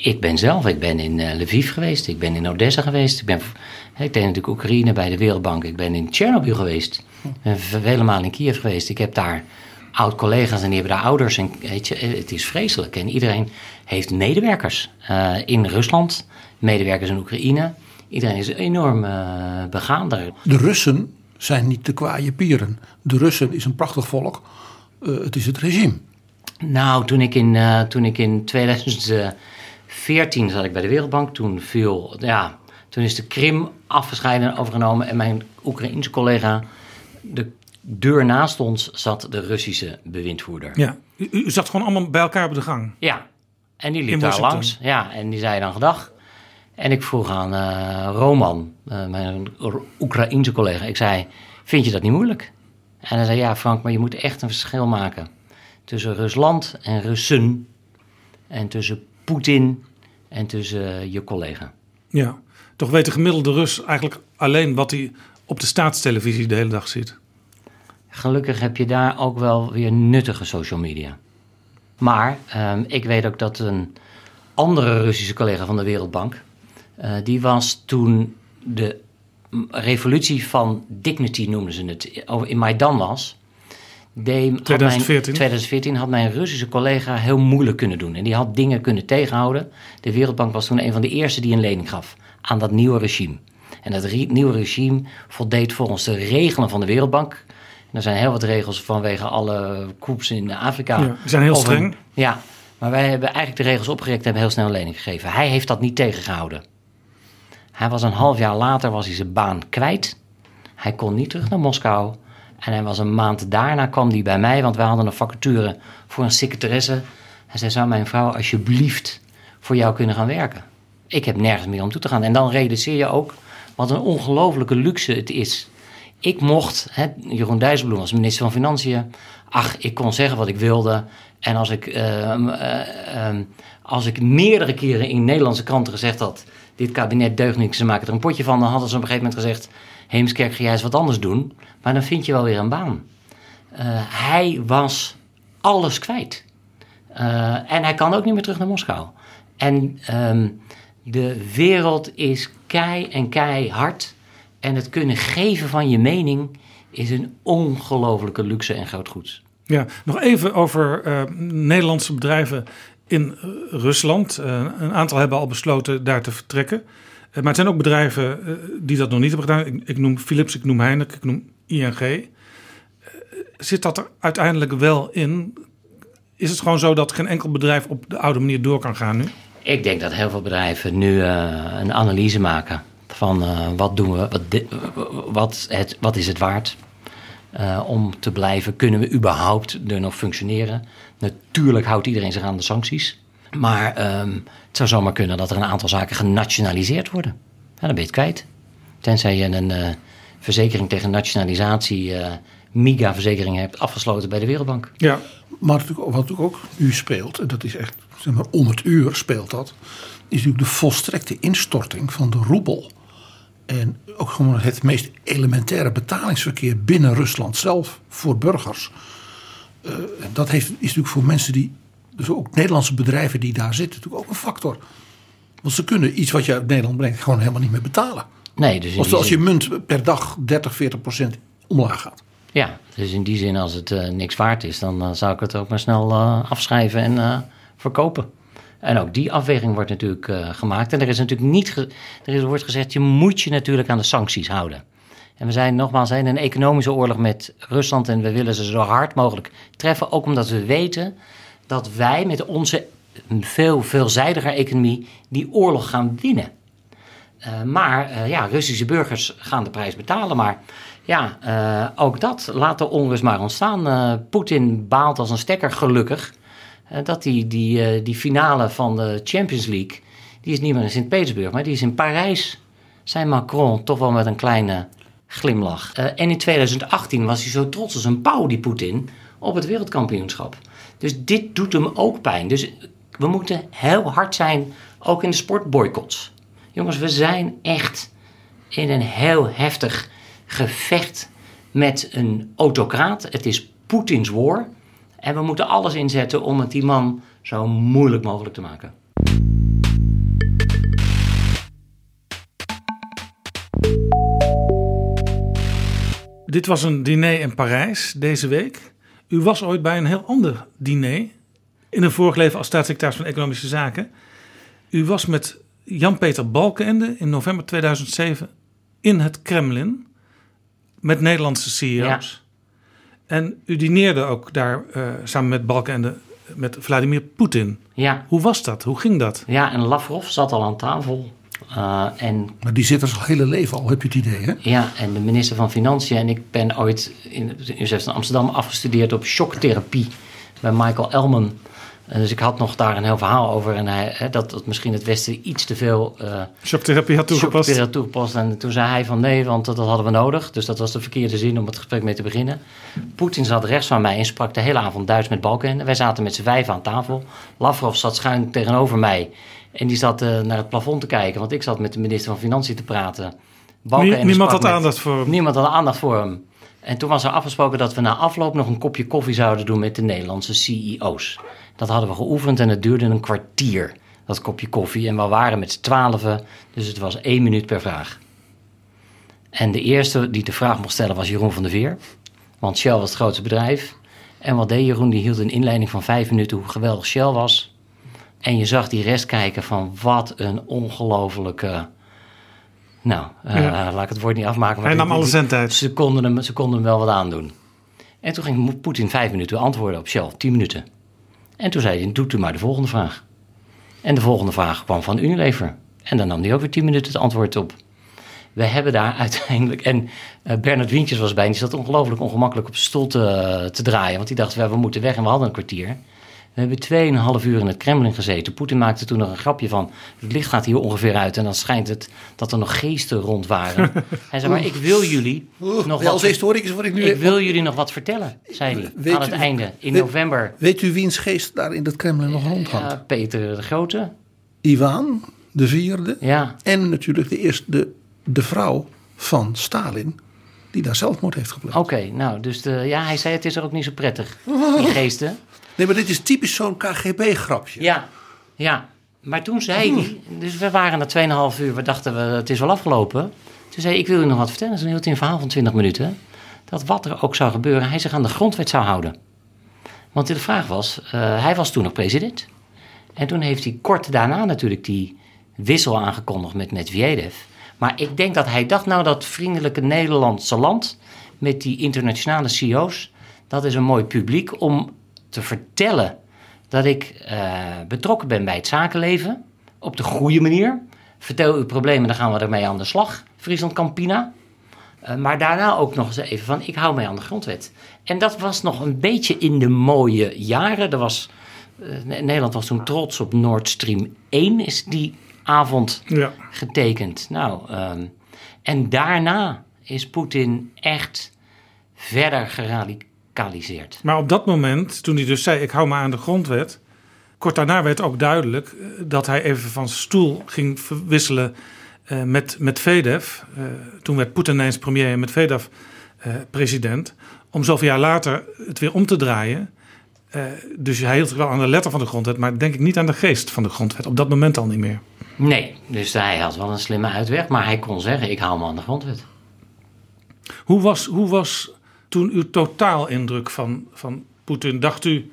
ik ben zelf, ik ben in uh, Lviv geweest, ik ben in Odessa geweest. Ik ben, ik deed natuurlijk Oekraïne bij de Wereldbank. Ik ben in Tsjernobyl geweest. Ik ben vele in Kiev geweest. Ik heb daar oud-collega's en die hebben daar ouders. En weet je, het is vreselijk. En iedereen heeft medewerkers uh, in Rusland, medewerkers in Oekraïne. Iedereen is enorm uh, begaan daar. De Russen zijn niet de kwaaie pieren. De Russen is een prachtig volk. Uh, het is het regime. Nou, toen ik in, toen ik in 2014 zat ik bij de Wereldbank. Toen viel, ja, toen is de Krim afgescheiden en overgenomen. En mijn Oekraïense collega, de deur naast ons zat de Russische bewindvoerder. Ja, u, u zat gewoon allemaal bij elkaar op de gang. Ja, en die liep daar langs. Ja, en die zei dan gedag. En ik vroeg aan uh, Roman, uh, mijn Oekraïense collega, ik zei, vind je dat niet moeilijk? En hij zei, ja Frank, maar je moet echt een verschil maken tussen Rusland en Russen en tussen Poetin en tussen je collega. Ja, toch weet de gemiddelde Rus eigenlijk alleen wat hij op de staatstelevisie de hele dag ziet. Gelukkig heb je daar ook wel weer nuttige social media. Maar um, ik weet ook dat een andere Russische collega van de Wereldbank, uh, die was toen de revolutie van dignity noemden ze het, in Maidan was. De, 2014. Mijn, 2014 had mijn Russische collega heel moeilijk kunnen doen. En die had dingen kunnen tegenhouden. De Wereldbank was toen een van de eerste die een lening gaf aan dat nieuwe regime. En dat nieuwe regime voldeed volgens de regelen van de Wereldbank. Er zijn heel wat regels vanwege alle coups in Afrika. Ja, die zijn heel streng. Ja, maar wij hebben eigenlijk de regels opgerekt en hebben heel snel lening gegeven. Hij heeft dat niet tegengehouden. Hij was een half jaar later was hij zijn baan kwijt. Hij kon niet terug naar Moskou. En hij was een maand daarna kwam hij bij mij, want wij hadden een vacature voor een secretaresse. Hij zei, zou mijn vrouw alsjeblieft voor jou kunnen gaan werken? Ik heb nergens meer om toe te gaan. En dan realiseer je ook wat een ongelofelijke luxe het is. Ik mocht, hè, Jeroen Dijsselbloem als minister van Financiën, ach, ik kon zeggen wat ik wilde. En als ik, uh, uh, als ik meerdere keren in Nederlandse kranten gezegd had, dit kabinet deugt niks, ze maken er een potje van, dan hadden ze op een gegeven moment gezegd, Heemskerk, ga jij eens wat anders doen. Maar dan vind je wel weer een baan. Uh, hij was alles kwijt. Uh, en hij kan ook niet meer terug naar Moskou. En um, de wereld is kei en keihard. En het kunnen geven van je mening is een ongelofelijke luxe en groot goed. Ja, nog even over uh, Nederlandse bedrijven in Rusland. een aantal hebben al besloten daar te vertrekken. maar het zijn ook bedrijven die dat nog niet hebben gedaan. Ik, ik noem Philips, ik noem Heineken, ik noem ING. zit dat er uiteindelijk wel in? Is het gewoon zo dat geen enkel bedrijf op de oude manier door kan gaan nu? Ik denk dat heel veel bedrijven nu een analyse maken van uh, wat doen we, wat, wat, het, wat is het waard uh, om te blijven? Kunnen we überhaupt er nog functioneren? Natuurlijk houdt iedereen zich aan de sancties. Maar um, het zou zomaar kunnen dat er een aantal zaken genationaliseerd worden. Ja, dan ben je het kwijt. Tenzij je een verzekering tegen nationalisatie, MIGA-verzekering hebt afgesloten bij de Wereldbank. Ja, maar wat ook nu speelt, en dat is echt zeg maar, om het uur speelt dat, is natuurlijk de volstrekte instorting van de roebel. En ook gewoon het meest elementaire betalingsverkeer binnen Rusland zelf voor burgers. Uh, dat heeft, is natuurlijk voor mensen die, dus ook Nederlandse bedrijven die daar zitten, natuurlijk ook een factor. Want ze kunnen iets wat je uit Nederland brengt gewoon helemaal niet meer betalen. Nee, dus of als je munt per dag 30, 40 procent omlaag gaat. Ja, dus in die zin als het uh, niks waard is, dan uh, zou ik het ook maar snel afschrijven en verkopen. En ook die afweging wordt natuurlijk gemaakt. En er is natuurlijk niet, er is, wordt gezegd, je moet je natuurlijk aan de sancties houden. En we zijn nogmaals in een economische oorlog met Rusland en we willen ze zo hard mogelijk treffen. Ook omdat we weten dat wij met onze veel veelzijdiger economie die oorlog gaan winnen. Uh, maar uh, ja, Russische burgers gaan de prijs betalen. Maar ja, ook dat laat de onrust maar ontstaan. Poetin baalt als een stekker gelukkig dat die, die, die finale van de Champions League, die is niet meer in Sint-Petersburg, maar die is in Parijs. Zijn Macron toch wel met een kleine glimlach. en in 2018 was hij zo trots als een pauw, die Poetin, op het wereldkampioenschap. Dus dit doet hem ook pijn. Dus we moeten heel hard zijn, ook in de sportboycotts. Jongens, we zijn echt in een heel heftig gevecht met een autocraat. Het is Poetins war. En we moeten alles inzetten om het die man zo moeilijk mogelijk te maken. Dit was een diner in Parijs deze week. U was ooit bij een heel ander diner. In een vorig leven als staatssecretaris van Economische Zaken. U was met Jan-Peter Balkenende in november 2007 in het Kremlin met Nederlandse CEO's. En u dineerde ook daar uh, samen met Balkenende met Vladimir Poetin. Ja. Hoe was dat? Hoe ging dat? Ja, en Lavrov zat al aan tafel. Uh, en, maar die zit er zijn hele leven al, heb je het idee, hè? Ja, en de minister van Financiën. En ik ben ooit in de Universiteit van Amsterdam afgestudeerd op shocktherapie bij Michael Elman. En dus ik had nog daar een heel verhaal over. En hij, hè, dat, dat misschien het Westen iets te veel. Uh, shocktherapie had toegepast. Shocktherapie had toegepast. En toen zei hij van nee, want dat, dat hadden we nodig. Dus dat was de verkeerde zin om het gesprek mee te beginnen. Poetin zat rechts van mij en sprak de hele avond Duits met Balken. Wij zaten met z'n vijf aan tafel. Lavrov zat schuin tegenover mij. En die zat uh, naar het plafond te kijken, want ik zat met de minister van Financiën te praten. Balken niemand had aandacht voor hem. Niemand had aandacht voor hem. En toen was er afgesproken dat we na afloop nog een kopje koffie zouden doen met de Nederlandse CEO's. Dat hadden we geoefend en het duurde een kwartier, dat kopje koffie. En we waren met z'n twaalfen, dus het was één minuut per vraag. En de eerste die de vraag mocht stellen was Jeroen van der Veer. Want Shell was het grootste bedrijf. En wat deed Jeroen? Die hield een inleiding van vijf minuten hoe geweldig Shell was. En je zag die rest kijken van wat een ongelofelijke... Nou, uh, ja. laat ik het woord niet afmaken. Hij nam alle cent uit. Ze konden, hem, ze konden hem wel wat aandoen. En toen ging Poetin vijf minuten antwoorden op Shell, tien minuten. En toen zei hij, doet u maar de volgende vraag. En de volgende vraag kwam van Unilever. En dan nam hij ook weer tien minuten het antwoord op. We hebben daar uiteindelijk... En uh, Bernard Wientjes was bij en die zat ongelooflijk ongemakkelijk op zijn stoel te, te draaien. Want die dacht, we moeten weg en we hadden een kwartier. We hebben tweeënhalf uur in het Kremlin gezeten. Poetin maakte toen nog een grapje van... het licht gaat hier ongeveer uit en dan schijnt het dat er nog geesten rond waren. hij zei, maar ik wil jullie Oeh, nog als wat... historicus word ik nu... Ik wil jullie nog wat vertellen, zei hij Weet aan het u- einde, in weet- november. Weet u wiens geest daar in het Kremlin nog rondhangt? Ja, Peter de Grote, Ivan de vierde. ja. En natuurlijk de, eerste, de, de vrouw van Stalin, die daar zelfmoord heeft gepleegd. Oké, nou, dus de, ja, hij zei het is er ook niet zo prettig, die geesten. Nee, maar dit is typisch zo'n KGB-grapje. Ja, ja. Maar toen zei hij, dus we waren na 2,5 uur, we dachten we, het is wel afgelopen. Toen zei hij, ik wil je nog wat vertellen. Toen hield hij een verhaal van 20 minuten. Dat wat er ook zou gebeuren, hij zich aan de grondwet zou houden. Want de vraag was, eh, hij was toen nog president. En toen heeft hij kort daarna natuurlijk die wissel aangekondigd met Medvedev. Maar ik denk dat hij dacht, nou dat vriendelijke Nederlandse land... met die internationale CEO's, dat is een mooi publiek om te vertellen... dat ik eh, betrokken ben bij het zakenleven, op de goede manier. Vertel uw problemen, dan gaan we ermee aan de slag. Friesland Campina. Eh, maar daarna ook nog eens even van, ik hou mij aan de grondwet. En dat was nog een beetje in de mooie jaren. Er was, eh, Ne- Nederland was toen trots op Nord Stream 1, is die avond Ja. getekend. Nou, ehm, en daarna is Poetin echt verder Maar op dat moment, toen hij dus zei: Ik hou me aan de grondwet. Kort daarna werd ook duidelijk eh, dat hij even van stoel ging verwisselen eh, met, met Vedev. Eh, toen werd Poetin ineens premier en met Vedev president. Om zoveel jaar later het weer om te draaien. Dus hij hield zich wel aan de letter van de grondwet, maar denk ik niet aan de geest van de grondwet. Op dat moment al niet meer. Nee, dus hij had wel een slimme uitweg, maar hij kon zeggen: Ik hou me aan de grondwet. Hoe was, hoe was toen uw totaalindruk van, van Poetin? Dacht u,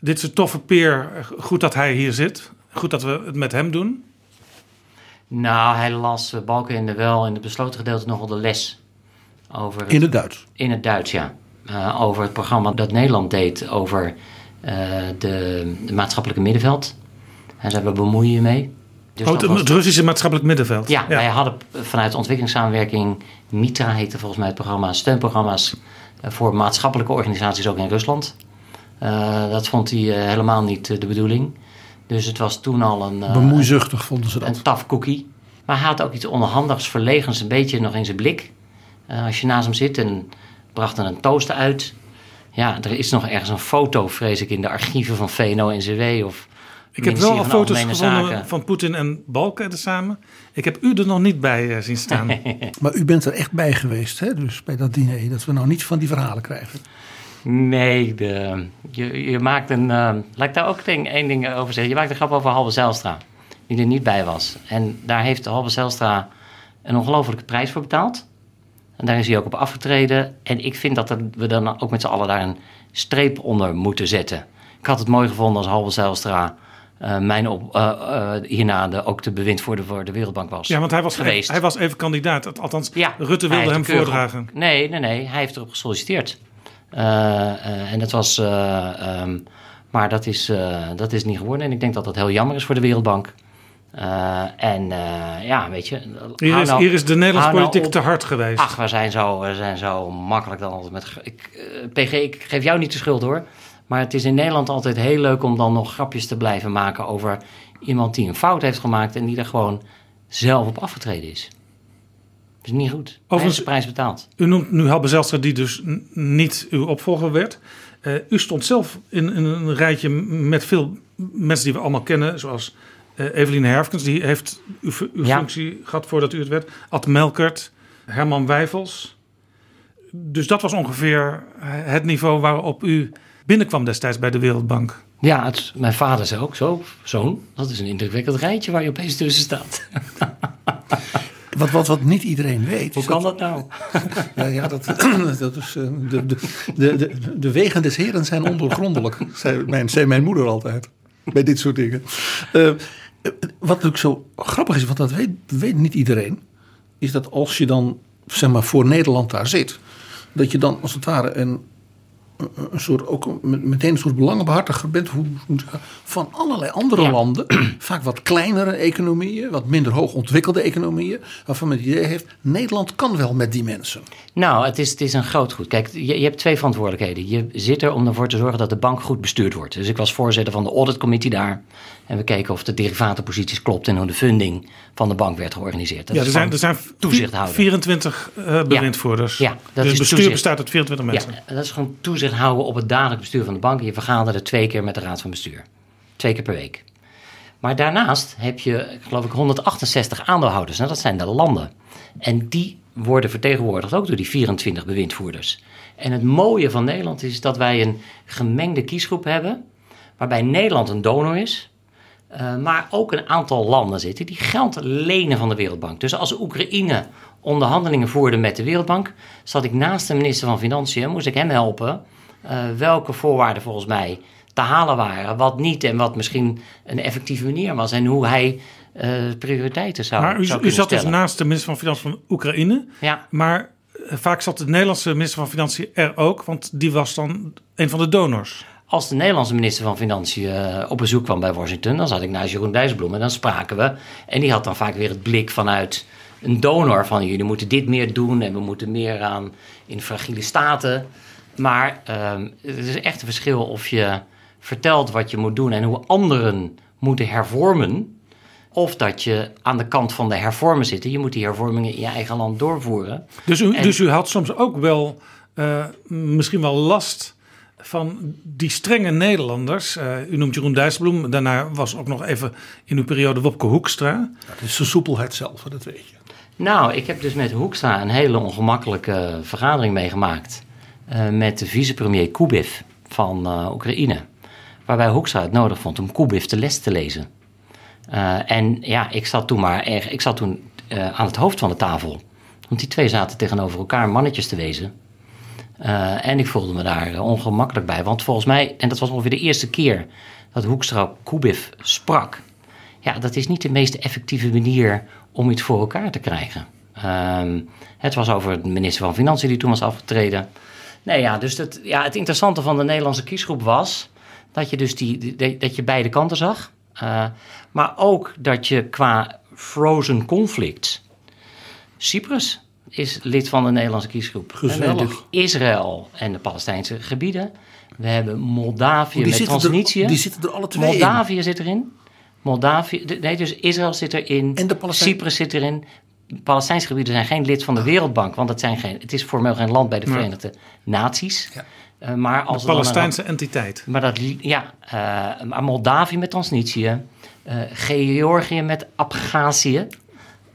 dit is een toffe peer, goed dat hij hier zit, goed dat we het met hem doen? Nou, hij las uh, Balkenende wel in het besloten gedeelte nogal de les. Over het, In het Duits. in het Duits, ja. Eh, over het programma dat Nederland deed over eh, de, de maatschappelijke middenveld. En zei, we bemoeien je mee. Dus oh, het, Russische maatschappelijk middenveld. ja, wij hadden vanuit ontwikkelingssamenwerking MITRA heette volgens mij het programma, steunprogramma's eh, voor maatschappelijke organisaties ook in Rusland. Eh, dat vond hij eh, helemaal niet de bedoeling. Dus het was toen al een, Bemoeizuchtig vonden ze dat. een tough cookie. Maar hij had ook iets onhandigs, verlegens, een beetje nog in zijn blik. Als je naast hem zit en bracht dan een toast uit. Ja, er is nog ergens een foto, vrees ik, in de archieven van VNO-NCW of Ik heb wel al foto's gevonden Zaken. van Poetin en Balken samen. Ik heb u er nog niet bij eh, zien staan. Maar u bent er echt bij geweest, hè? Dus bij dat diner. Dat we nou niet van die verhalen krijgen. Nee, de, je, je maakt een. eh, laat ik daar ook ding, één ding over zeggen. Je maakt een grap over Halbe Zijlstra, die er niet bij was. En daar heeft Halbe Zijlstra een ongelofelijke prijs voor betaald. En daar is hij ook op afgetreden. En ik vind dat we dan ook met z'n allen daar een streep onder moeten zetten. Ik had het mooi gevonden als Halbe Zijlstra eh, mijn op, eh, hierna de, ook de bewindvoerder voor de Wereldbank was. Ja, want hij was, geweest. hij was even kandidaat. Althans, Ja, Rutte wilde hem voordragen. op- Nee, nee, nee. Hij heeft erop gesolliciteerd. En dat was, eh, ehm, maar dat is, dat is niet geworden. En ik denk dat dat heel jammer is voor de Wereldbank. En ja, weet je. Hier is, nou- hier is de Nederlandse nou politiek te hard geweest. Ach, we zijn zo, we zijn zo makkelijk dan altijd met. Ik, PG, ik geef jou niet de schuld hoor. Maar het is in Nederland altijd heel leuk om dan nog grapjes te blijven maken over iemand die een fout heeft gemaakt en die er gewoon zelf op afgetreden is. Dat is niet goed. Overigens- zijn prijs betaald. U noemt nu Halbe Zijlstra, die dus niet uw opvolger werd. Eh, u stond zelf in, in een rijtje met veel mensen die we allemaal kennen, zoals eh Evelien Herfkens, die heeft uw, uw Ja. functie gehad voordat u het werd. Ad Melkert, Herman Wijfels. Dus dat was ongeveer het niveau waarop u binnenkwam destijds bij de Wereldbank. Ja, het, mijn vader zei ook zo, zoon, dat is een indrukwekkend rijtje waar je opeens tussen staat. Wat, wat, wat niet iedereen weet. Hoe kan dat nou? Ja, ja dat, dat is, eh, de, de, de, de, wegen des heren zijn ondoorgrondelijk, zei mijn, zei mijn moeder altijd. Bij dit soort dingen. Eh, wat natuurlijk zo grappig is, want dat weet, weet niet iedereen, is dat als je dan zeg maar, voor Nederland daar zit, dat je dan als het ware een, een- een soort, ook een- meteen een soort belangenbehartiger bent hoe, van allerlei andere Ja. landen. Vaak wat kleinere economieën, wat minder hoog ontwikkelde economieën. Waarvan men het idee heeft, Nederland kan wel met die mensen. Nou, het is, het is een groot goed. Kijk, je, je hebt twee verantwoordelijkheden. Je zit er om ervoor te zorgen dat de bank goed bestuurd wordt. Dus ik was voorzitter van de auditcommissie daar. En we keken of de derivatenposities klopt en hoe de funding van de bank werd georganiseerd. Dat Ja, er zijn, er zijn toezichthouder. 24 eh bewindvoerders. Ja, dat dus is het bestuur toezicht. bestaat uit 24 mensen. Ja, dat is gewoon toezicht houden op het dagelijks bestuur van de bank. Je vergaderde twee keer met de raad van bestuur. Twee keer per week. Maar daarnaast heb je, geloof ik, 168 aandeelhouders. Nou, dat zijn de landen. En die worden vertegenwoordigd ook door die 24 bewindvoerders. En het mooie van Nederland is dat wij een gemengde kiesgroep hebben. Waarbij Nederland een donor is. Eh, maar ook een aantal landen zitten die geld lenen van de Wereldbank. Dus als Oekraïne onderhandelingen voerde met de Wereldbank, zat ik naast de minister van Financiën moest ik hem helpen eh, welke voorwaarden volgens mij te halen waren, wat niet en wat misschien een effectieve manier was en hoe hij eh, prioriteiten zou, Maar u, zou u zat dus naast de minister van Financiën van Oekraïne. Ja, Maar vaak zat de Nederlandse minister van Financiën er ook, want die was dan een van de donors. Als de Nederlandse minister van Financiën eh, op bezoek kwam bij Washington, dan zat ik naast Jeroen Dijsselbloem en dan spraken we. En die had dan vaak weer het blik vanuit een donor van jullie moeten dit meer doen en we moeten meer aan in fragiele staten. Maar ehm, het is echt een verschil of je vertelt wat je moet doen en hoe anderen moeten hervormen. Of dat je aan de kant van de hervormen zit. Je moet die hervormingen in je eigen land doorvoeren. Dus u, En- dus u had soms ook wel eh, misschien wel last van die strenge Nederlanders. Eh, u noemt Jeroen Dijsselbloem. Daarna was ook nog even in uw periode Wopke Hoekstra. Dat is de soepelheid zelf, dat weet je. Nou, ik heb dus met Hoekstra een hele ongemakkelijke vergadering meegemaakt. eh, met de vicepremier Kubiv van eh, Oekraïne. Waarbij Hoekstra het nodig vond om Kubiv de les te lezen. Eh, en ja, ik zat toen maar erg, ik zat toen eh, aan het hoofd van de tafel. Want die twee zaten tegenover elkaar mannetjes te wezen. Eh, en ik voelde me daar eh, ongemakkelijk bij. Want volgens mij, en dat was ongeveer de eerste keer dat Hoekstra Kubiv sprak. Ja, dat is niet de meest effectieve manier om iets voor elkaar te krijgen. Ehm, het was over de minister van Financiën die toen was afgetreden. Nee, ja, dus het, ja, het interessante van de Nederlandse kiesgroep was dat je dus die- dat je beide kanten zag. Eh, maar ook dat je qua frozen conflict. Cyprus is lid van de Nederlandse kiesgroep. En we hebben Gezellig. natuurlijk Israël en de Palestijnse gebieden. We hebben Moldavië die, met er, die zitten er alle twee in. Moldavië zit erin. Moldavië, nee, dus Israël zit erin. En de Palestijn- Cyprus zit erin. Palestijnse gebieden zijn geen lid van de Wereldbank, want het, zijn geen, het is formeel geen land bij de. Verenigde Naties. Ja. Eh, maar als De Palestijnse entiteit. maar dat, ja, maar Moldavië met Transnistrië, eh, Georgië met Abhazie.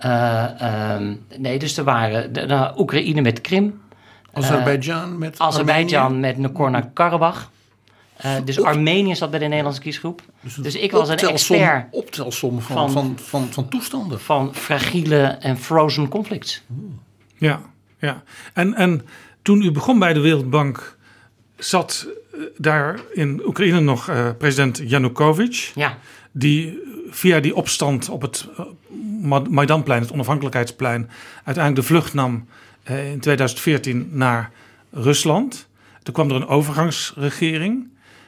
Eh, ehm, nee, dus er waren de, de Oekraïne met Krim, Azerbeidzjan met Azerbeidzjan met Nagorno-Karabakh. Eh, dus Armenië zat bij de Nederlandse kiesgroep. Dus ik was een optelsom- expert Optelsom van, van- van, van, van, toestanden. van fragiele en frozen conflicts. Ja, ja. En, en toen u begon bij de Wereldbank, zat eh, daar in Oekraïne nog eh, president Yanukovych. Ja, Die via die opstand op het eh, Ma- Maidanplein, het onafhankelijkheidsplein, uiteindelijk de vlucht nam eh, in 2014 naar Rusland. Toen kwam er een overgangsregering.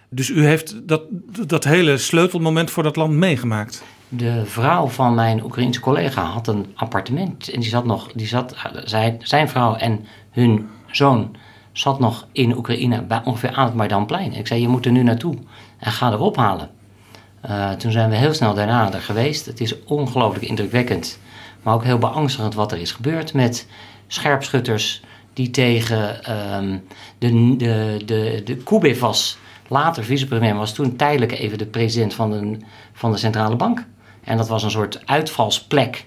Dus u heeft dat, dat hele sleutelmoment voor dat land meegemaakt. De vrouw van mijn Oekraïense collega had een appartement. En die zat nog, die zat, zijn, zijn vrouw en hun zoon zat nog in Oekraïne, bij, ongeveer aan het Maidanplein. Ik zei, je moet er nu naartoe en ga erop halen. Uh, toen zijn we heel snel daarna er geweest. Het is ongelooflijk indrukwekkend, maar ook heel beangstigend wat er is gebeurd met scherpschutters die tegen um, de, de, de, de Kubevas, later vicepremier, was toen tijdelijk even de president van de, van de centrale bank. En dat was een soort uitvalsplek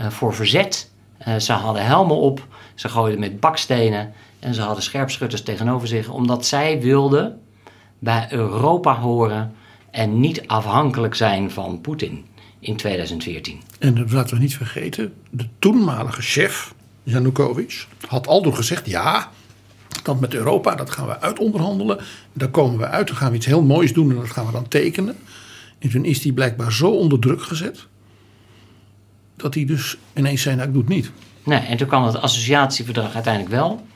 uh, voor verzet. Uh, ze hadden helmen op, ze gooiden met bakstenen en ze hadden scherpschutters tegenover zich, omdat zij wilden bij Europa horen en niet afhankelijk zijn van Poetin in 2014. En laten we niet vergeten, de toenmalige chef, Janukovic, had al door gezegd: ja, dat met Europa, dat gaan we uitonderhandelen. Daar komen we uit, dan gaan we iets heel moois doen en dat gaan we dan tekenen. En toen is hij blijkbaar zo onder druk gezet. dat hij dus ineens zei: nou, ik doe het niet. Nee, en toen kwam het associatieverdrag uiteindelijk wel.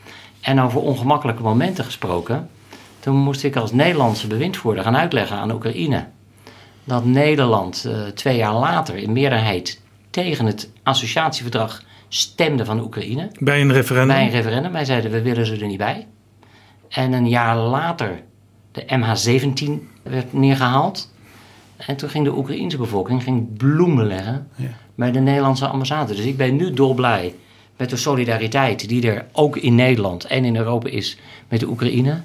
En over ongemakkelijke momenten gesproken. Toen moest ik als Nederlandse bewindvoerder gaan uitleggen aan Oekraïne. dat Nederland uh, twee jaar later in meerderheid tegen het associatieverdrag stemde van Oekraïne. Bij een referendum? Bij een referendum. Wij zeiden we willen ze er niet bij. En een jaar later de MH17 werd neergehaald. En toen ging de Oekraïense bevolking ging bloemen leggen ja. bij de Nederlandse ambassade. Dus ik ben nu dolblij met de solidariteit die er ook in Nederland en in Europa is met de Oekraïne.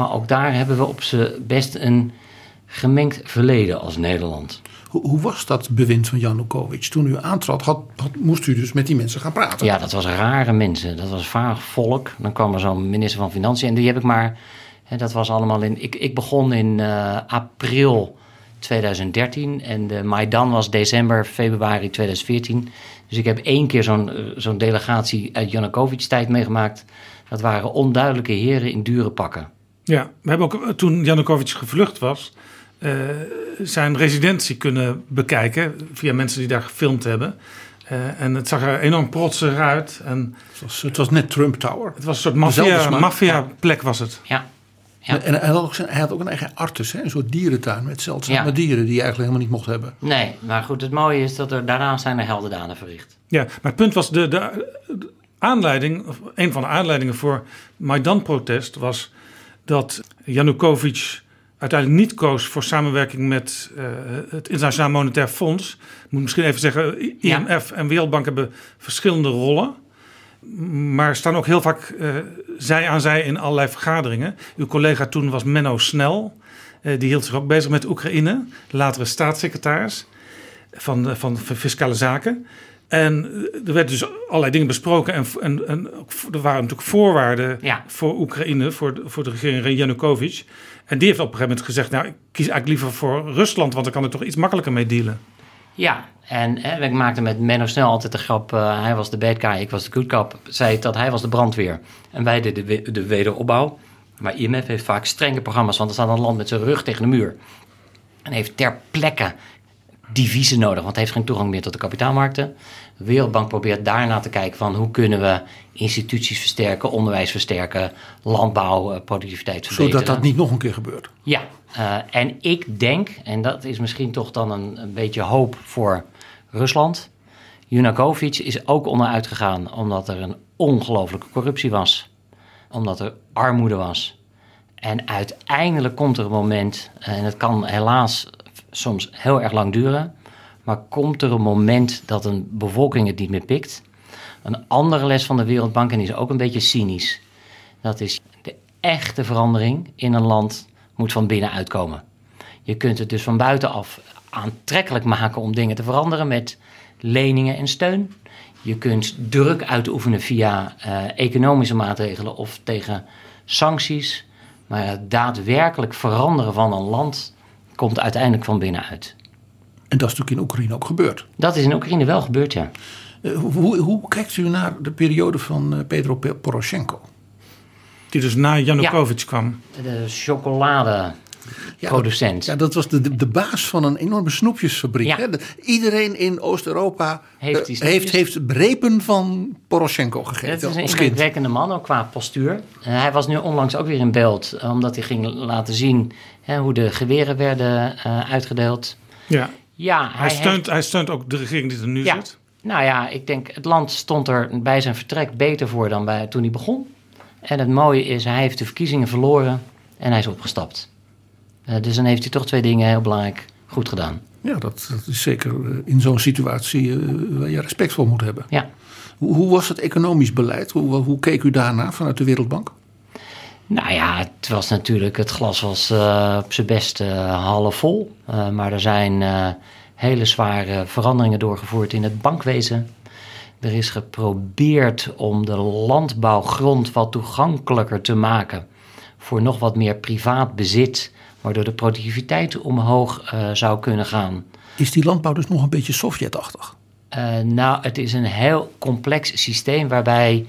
Maar ook daar hebben we op z'n best een gemengd verleden als Nederland. Hoe, hoe was dat bewind van Janukovic? Toen u aantrad, had, had, moest u dus met die mensen gaan praten? Ja, dat was rare mensen. Dat was vaag volk. Dan kwam er zo'n minister van Financiën. En die heb ik maar... Hè, dat was allemaal in... Ik, ik begon in uh, april 2013 en de Maidan was december, februari 2014. Dus ik heb één keer zo'n eh, zo'n delegatie uit Janukovic-tijd meegemaakt. Dat waren onduidelijke heren in dure pakken. Ja, we hebben ook toen Janukovic gevlucht was, uh, zijn residentie kunnen bekijken via mensen die daar gefilmd hebben. Uh, en het zag er enorm protsig uit. En het, was, het was net Trump Tower. Het was een soort maffia, maffia plek was het. Ja. Ja. En hij had, ook zijn, hij had ook een eigen artus, hè? een soort dierentuin met zeldzame ja. dieren die je eigenlijk helemaal niet mocht hebben. Nee, maar goed, het mooie is dat er daarna zijn er heldendaden verricht. Ja, maar het punt was, de, de, de aanleiding, of een van de aanleidingen voor Maidan-protest was dat Janukovic uiteindelijk niet koos voor samenwerking met uh, het Internationaal Monetair Fonds. Ik moet misschien even zeggen, IMF ja. en Wereldbank hebben verschillende rollen. Maar staan ook heel vaak uh, zij aan zij in allerlei vergaderingen. Uw collega toen was Menno Snel. Uh, die hield zich ook bezig met Oekraïne. Latere staatssecretaris van, van, van Fiscale Zaken. En er werden dus allerlei dingen besproken. En, en, en er waren natuurlijk voorwaarden ja. voor Oekraïne, voor de, voor de regering Janukovic. En die heeft op een gegeven moment gezegd: Nou, ik kies eigenlijk liever voor Rusland, want dan kan er toch iets makkelijker mee dealen. Ja, en hè, ik maakte met Menno Snel altijd de grap, uh, hij was de bad guy, ik was de good cop. Zei dat hij was de brandweer en wij de, de, de wederopbouw. Maar IMF heeft vaak strenge programma's, want er staat een land met zijn rug tegen de muur. En heeft ter plekke diviezen nodig, want het heeft geen toegang meer tot de kapitaalmarkten. De Wereldbank probeert daarna te kijken van hoe kunnen we instituties versterken, onderwijs versterken, landbouw, eh, productiviteit verbeteren. Zodat dat niet nog een keer gebeurt. Ja, uh, en ik denk, en dat is misschien toch dan een, een beetje hoop voor Rusland. Junakovic is ook onderuit gegaan omdat er een ongelooflijke corruptie was. Omdat er armoede was. En uiteindelijk komt er een moment, en het kan helaas soms heel erg lang duren, maar komt er een moment dat een bevolking het niet meer pikt. Een andere les van de Wereldbank, en die is ook een beetje cynisch, dat is de echte verandering in een land moet van binnenuit komen. Je kunt het dus van buitenaf aantrekkelijk maken om dingen te veranderen met leningen en steun. Je kunt druk uitoefenen via uh, economische maatregelen of tegen sancties. Maar het daadwerkelijk veranderen van een land komt uiteindelijk van binnenuit. En dat is natuurlijk in Oekraïne ook gebeurd. Dat is in Oekraïne wel gebeurd, ja. Uh, hoe, hoe, kijkt u naar de periode van uh, Petro Poroshenko? Die dus na Janukovic ja, kwam. De chocolade producent. Ja, dat was de, de, de baas van een enorme snoepjesfabriek. Ja. Hè? De- Iedereen in Oost-Europa Heeft eh, die heeft, snoepjes. heeft repen van Poroshenko gegeten Het is een indrukwekkende man, ook qua postuur. En hij was nu onlangs ook weer in beeld, eh, omdat hij ging laten zien hè, hoe de geweren werden eh, uitgedeeld. Ja. Ja, Hij, hij, steunt, heeft- hij steunt ook de regering die er nu Ja. zit. Nou ja, ik denk het land stond er bij zijn vertrek beter voor dan bij, toen hij begon. En het mooie is, hij heeft de verkiezingen verloren en hij is opgestapt. Eh, dus dan heeft hij toch twee dingen heel belangrijk goed gedaan. Ja, dat, dat is zeker eh, in zo'n situatie eh, waar je respect voor moet hebben. Ja. Hoe, hoe was het economisch beleid? Hoe, hoe keek u daarna vanuit de Wereldbank? Nou ja, het was natuurlijk, het glas was eh, op zijn best eh, half vol. Eh, maar er zijn hele zware veranderingen doorgevoerd in het bankwezen. Er is geprobeerd om de landbouwgrond wat toegankelijker te maken voor nog wat meer privaat bezit, waardoor de productiviteit omhoog zou kunnen gaan. Is die landbouw dus nog een beetje Sovjetachtig? Nou, het is een heel complex systeem waarbij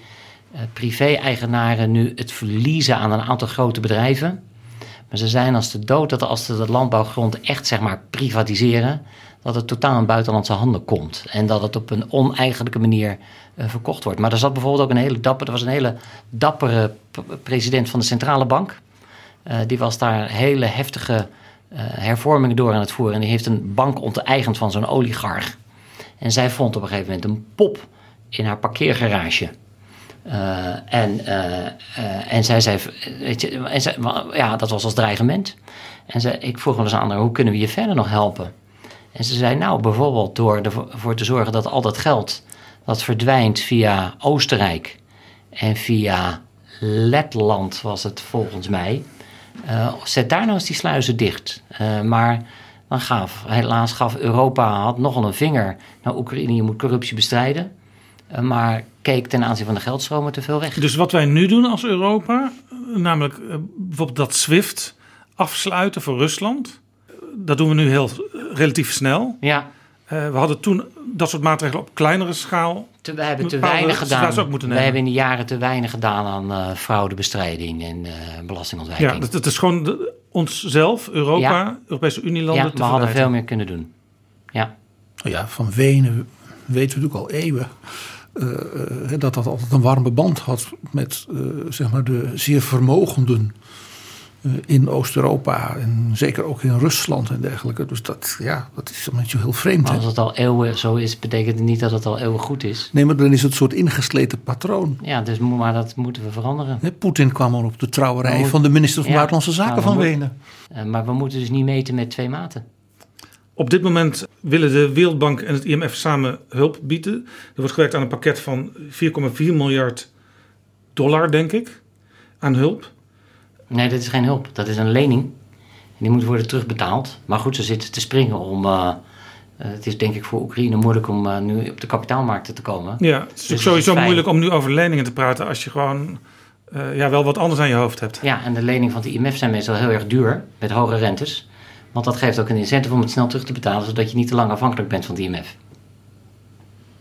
privé-eigenaren nu het verliezen aan een aantal grote bedrijven. Maar ze zijn als de dood dat als ze de landbouwgrond echt zeg maar privatiseren, dat het totaal in buitenlandse handen komt. En dat het op een oneigenlijke manier eh, verkocht wordt. Maar er zat bijvoorbeeld ook een hele dappere, er was een hele dappere president van de centrale bank. Eh, die was daar hele heftige eh, hervormingen door aan het voeren. En die heeft een bank onteigend van zo'n oligarch. En zij vond op een gegeven moment een pop in haar parkeergarage. Eh, en, eh, eh, en zij zei, weet je, en ja, dat was als dreigement. En ze, ik vroeg wel eens aan haar, hoe kunnen we je verder nog helpen? En ze zei, nou, bijvoorbeeld door ervoor te zorgen dat al dat geld dat verdwijnt via Oostenrijk en via Letland was het volgens mij, zet daar nou eens die sluizen dicht. Maar dan gaf, helaas gaf Europa had nogal een vinger naar Oekraïne, je moet corruptie bestrijden. Eh, maar keek ten aanzien van de geldstromen te veel weg. Dus wat wij nu doen als Europa, eh, namelijk eh, bijvoorbeeld dat SWIFT afsluiten voor Rusland, dat doen we nu heel relatief snel. Ja, Eh, we hadden toen dat soort maatregelen op kleinere schaal. te, we hebben te weinig gedaan. situaties ook moeten We hebben in de jaren te weinig gedaan aan eh, fraudebestrijding en eh, belastingontwijking. Ja, dat, dat is gewoon de, onszelf, Europa, Ja. Europese Unielanden ja, te we hadden veel meer kunnen doen. Ja, Nou ja, van Wenen weten we natuurlijk al eeuwen eh, eh, dat dat altijd een warme band had met eh, zeg maar de zeer vermogenden in Oost-Europa en zeker ook in Rusland en dergelijke. Dus dat, ja, dat is een beetje heel vreemd. maar als het al eeuwen zo is, betekent het niet dat het al eeuwen goed is. Nee, maar dan is het een soort ingesleten patroon. Ja, dus, maar dat moeten we veranderen. Poetin kwam al op de trouwerij moet- van de minister van Ja, Buitenlandse Zaken nou, van moet- Wenen. Maar we moeten dus niet meten met twee maten. Op dit moment willen de Wereldbank en het IMF samen hulp bieden. Er wordt gewerkt aan een pakket van 4,4 miljard dollar, denk ik, aan hulp. Nee, dat is geen hulp. Dat is een lening. En die moet worden terugbetaald. Maar goed, ze zitten te springen om... eh, eh, het is denk ik voor Oekraïne moeilijk om eh, nu op de kapitaalmarkten te komen. Ja, het is Dus het is sowieso moeilijk om nu over leningen te praten als je gewoon ja, wel wat anders aan je hoofd hebt. Ja, en de leningen van de IMF zijn meestal heel erg duur, met hoge rentes. Want dat geeft ook een incentive om het snel terug te betalen, zodat je niet te lang afhankelijk bent van de IMF.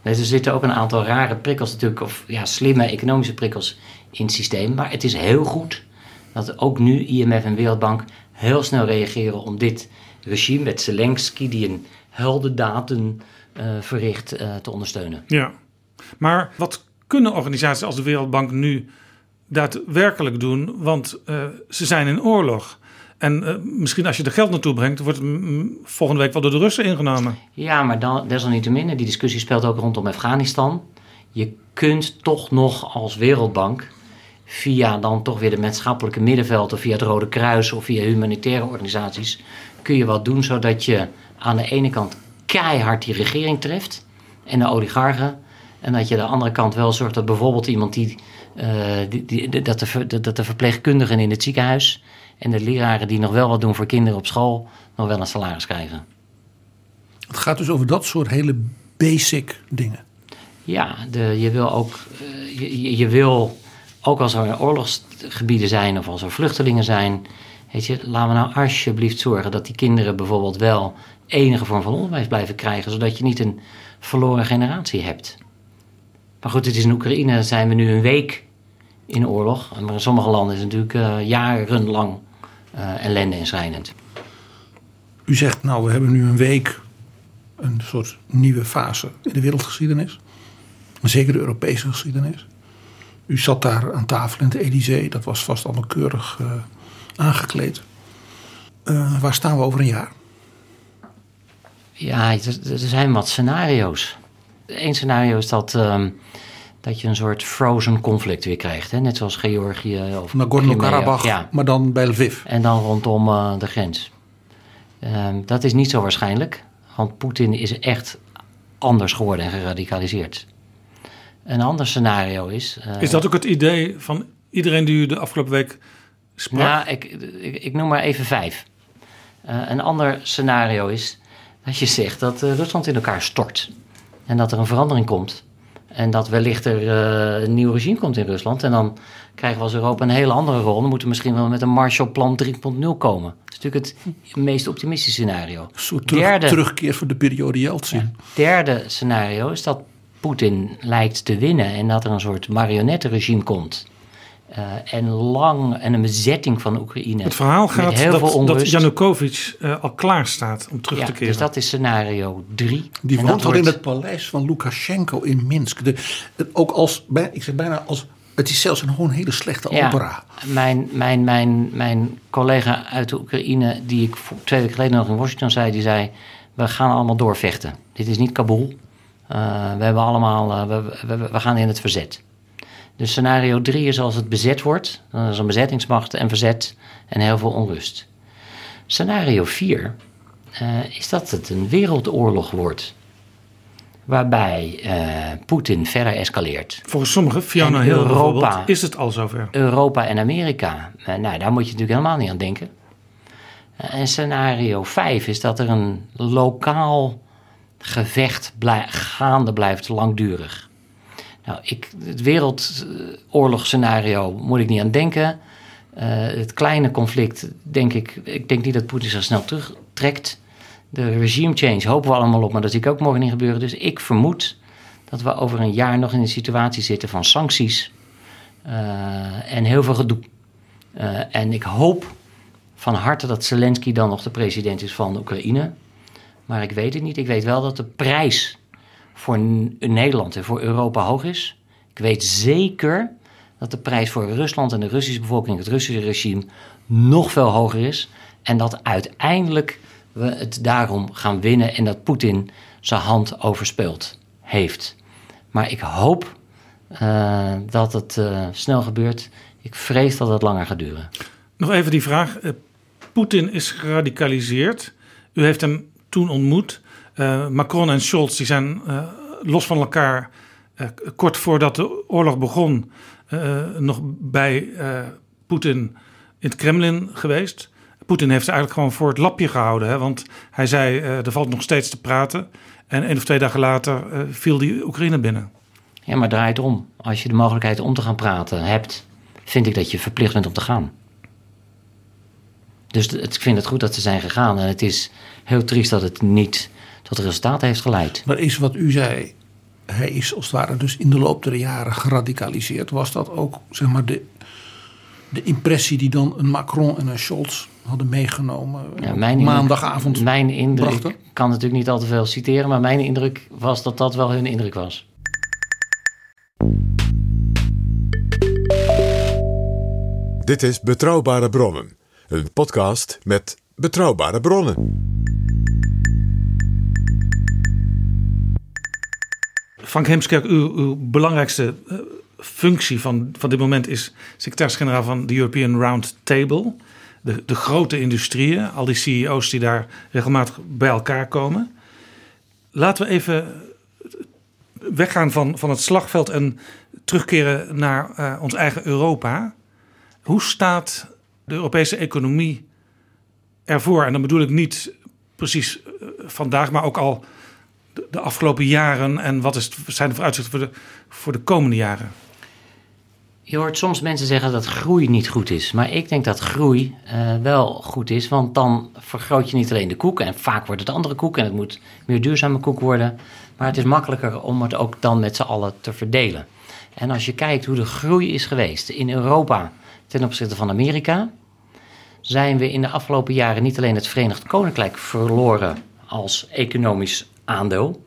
Dus er zitten ook een aantal rare prikkels natuurlijk, of ja, slimme economische prikkels in het systeem. Maar het is heel goed dat ook nu IMF en Wereldbank heel snel reageren om dit regime met Zelensky, die een heldendaden eh verricht, eh, te ondersteunen. Ja. Maar wat kunnen organisaties als de Wereldbank nu daadwerkelijk doen? Want eh, ze zijn in oorlog. En eh, misschien als je er geld naartoe brengt, wordt het volgende week wel door de Russen ingenomen. Ja, maar dan, desalniettemin, die discussie speelt ook rondom Afghanistan. Je kunt toch nog als Wereldbank via dan toch weer de maatschappelijke middenveld of via het Rode Kruis of via humanitaire organisaties kun je wat doen zodat je aan de ene kant keihard die regering treft en de oligarchen en dat je aan de andere kant wel zorgt dat bijvoorbeeld iemand die, eh, die, dat, de, dat de verpleegkundigen in het ziekenhuis en de leraren die nog wel wat doen voor kinderen op school nog wel een salaris krijgen. Het gaat dus over dat soort hele basic dingen. Ja, de, je wil ook, eh, je- je, wil ook als er oorlogsgebieden zijn of als er vluchtelingen zijn, weet je, laten we nou alsjeblieft zorgen dat die kinderen bijvoorbeeld wel enige vorm van onderwijs blijven krijgen, zodat je niet een verloren generatie hebt. Maar goed, het is in Oekraïne zijn we nu een week in oorlog, maar in sommige landen is het natuurlijk eh, jarenlang ellende en schrijnend. U zegt nou, we hebben nu een week een soort nieuwe fase in de wereldgeschiedenis. Zeker de Europese geschiedenis. U zat daar aan tafel in het Elysée. Dat was vast allemaal keurig uh, aangekleed. Uh, waar staan we over een jaar? Ja, er, er zijn wat scenario's. Eén scenario is dat, um, dat je een soort frozen conflict weer krijgt. Hè? Net zoals Georgië of Nagorno-Karabakh, ja. maar dan bij Lviv. En dan rondom uh, de grens. Um, dat is niet zo waarschijnlijk. Want Poetin is echt anders geworden en geradicaliseerd. Een ander scenario is. Uh, is dat ook het idee van iedereen die u de afgelopen week sprak? Ja, ik, ik, ik noem maar even vijf. Uh, een ander scenario is dat je zegt dat uh, Rusland in elkaar stort. En dat er een verandering komt. En dat wellicht er een nieuw regime komt in Rusland. En dan krijgen we als Europa een hele andere rol. Dan moeten we misschien wel met een Marshallplan 3.0 komen. Dat is natuurlijk het meest optimistische scenario. Een terug, derde, terugkeer voor de periode Yeltsin. Ja, derde scenario is dat Poetin lijkt te winnen en dat er een soort marionettenregime komt. Uh, en lang en een bezetting van Oekraïne. Het verhaal gaat dat, dat Janukovic uh, al klaar staat om terug ja, te keren. Dus dat is scenario drie. Die woont al wordt... in het paleis van Lukashenko in Minsk. De, ook als, ik zeg bijna als het is zelfs een gewoon hele slechte ja, opera. Mijn, mijn, mijn, mijn collega uit de Oekraïne, die ik twee weken geleden nog in Washington zei, die zei: We gaan allemaal doorvechten. Dit is niet Kabul. Uh, we hebben allemaal, uh, we, we, we, gaan in het verzet. Dus scenario 3 is als het bezet wordt, dan is een bezettingsmacht en verzet en heel veel onrust. Scenario 4 uh, is dat het een wereldoorlog wordt. Waarbij Poetin verder escaleert. Volgens sommigen, Fiona Hill Europa, is het al zover. Europa en Amerika, nou daar moet je natuurlijk helemaal niet aan denken. en scenario 5 is dat er een lokaal gevecht blij, gaande blijft langdurig. Nou, ik, het wereldoorlogsscenario moet ik niet aan denken. Uh, het kleine conflict, denk ik, ik denk niet dat Poetin zich snel terugtrekt. De regime change hopen we allemaal op, maar dat zie ik ook morgen niet gebeuren. Dus ik vermoed dat we over een jaar nog in een situatie zitten van sancties uh, en heel veel gedoe. Uh, en ik hoop van harte dat Zelensky dan nog de president is van Oekraïne. Maar ik weet het niet. Ik weet wel dat de prijs voor Nederland en voor Europa hoog is. Ik weet zeker dat de prijs voor Rusland en de Russische bevolking, het Russische regime, nog veel hoger is. En dat uiteindelijk we het daarom gaan winnen en dat Poetin zijn hand overspeeld heeft. Maar ik hoop uh, dat het uh, snel gebeurt. Ik vrees dat het langer gaat duren. Nog even die vraag. Uh, Poetin is geradicaliseerd. U heeft hem toen ontmoet. Uh, Macron en Scholz die zijn uh, los van elkaar uh, kort voordat de oorlog begon nog bij Poetin in het Kremlin geweest. Poetin heeft ze eigenlijk gewoon voor het lapje gehouden. Hè? Want hij zei, er valt nog steeds te praten. En één of twee dagen later viel die Oekraïne binnen. Ja, maar draait om. Als je de mogelijkheid om te gaan praten hebt, vind ik dat je verplicht bent om te gaan. Dus ik vind het goed dat ze zijn gegaan. En het is heel triest dat het niet tot resultaat heeft geleid. Maar is wat u zei, hij is als het ware dus in de loop der jaren geradicaliseerd. Was dat ook zeg maar de, de impressie die dan een Macron en een Scholz hadden meegenomen ja, mijn maandagavond indruk, Mijn indruk, ik kan natuurlijk niet al te veel citeren, maar mijn indruk was dat dat wel hun indruk was. Dit is Betrouwbare Bronnen, een podcast met betrouwbare bronnen. Frank Heemskerk, uw, belangrijkste uh, functie van, van dit moment is secretaris-generaal van de European Round Table. De, de grote industrieën, al die CEO's die daar regelmatig bij elkaar komen. Laten we even weggaan van, van het slagveld en terugkeren naar uh, ons eigen Europa. Hoe staat de Europese economie ervoor? En dan bedoel ik niet precies uh, vandaag, maar ook al de afgelopen jaren en wat is, zijn de vooruitzichten voor de, voor de komende jaren? Je hoort soms mensen zeggen dat groei niet goed is. Maar ik denk dat groei uh, wel goed is. Want dan vergroot je niet alleen de koek. En vaak wordt het andere koek. En het moet meer duurzame koek worden. Maar het is makkelijker om het ook dan met z'n allen te verdelen. En als je kijkt hoe de groei is geweest in Europa ten opzichte van Amerika. zijn we in de afgelopen jaren niet alleen het Verenigd Koninkrijk verloren als economisch aandeel,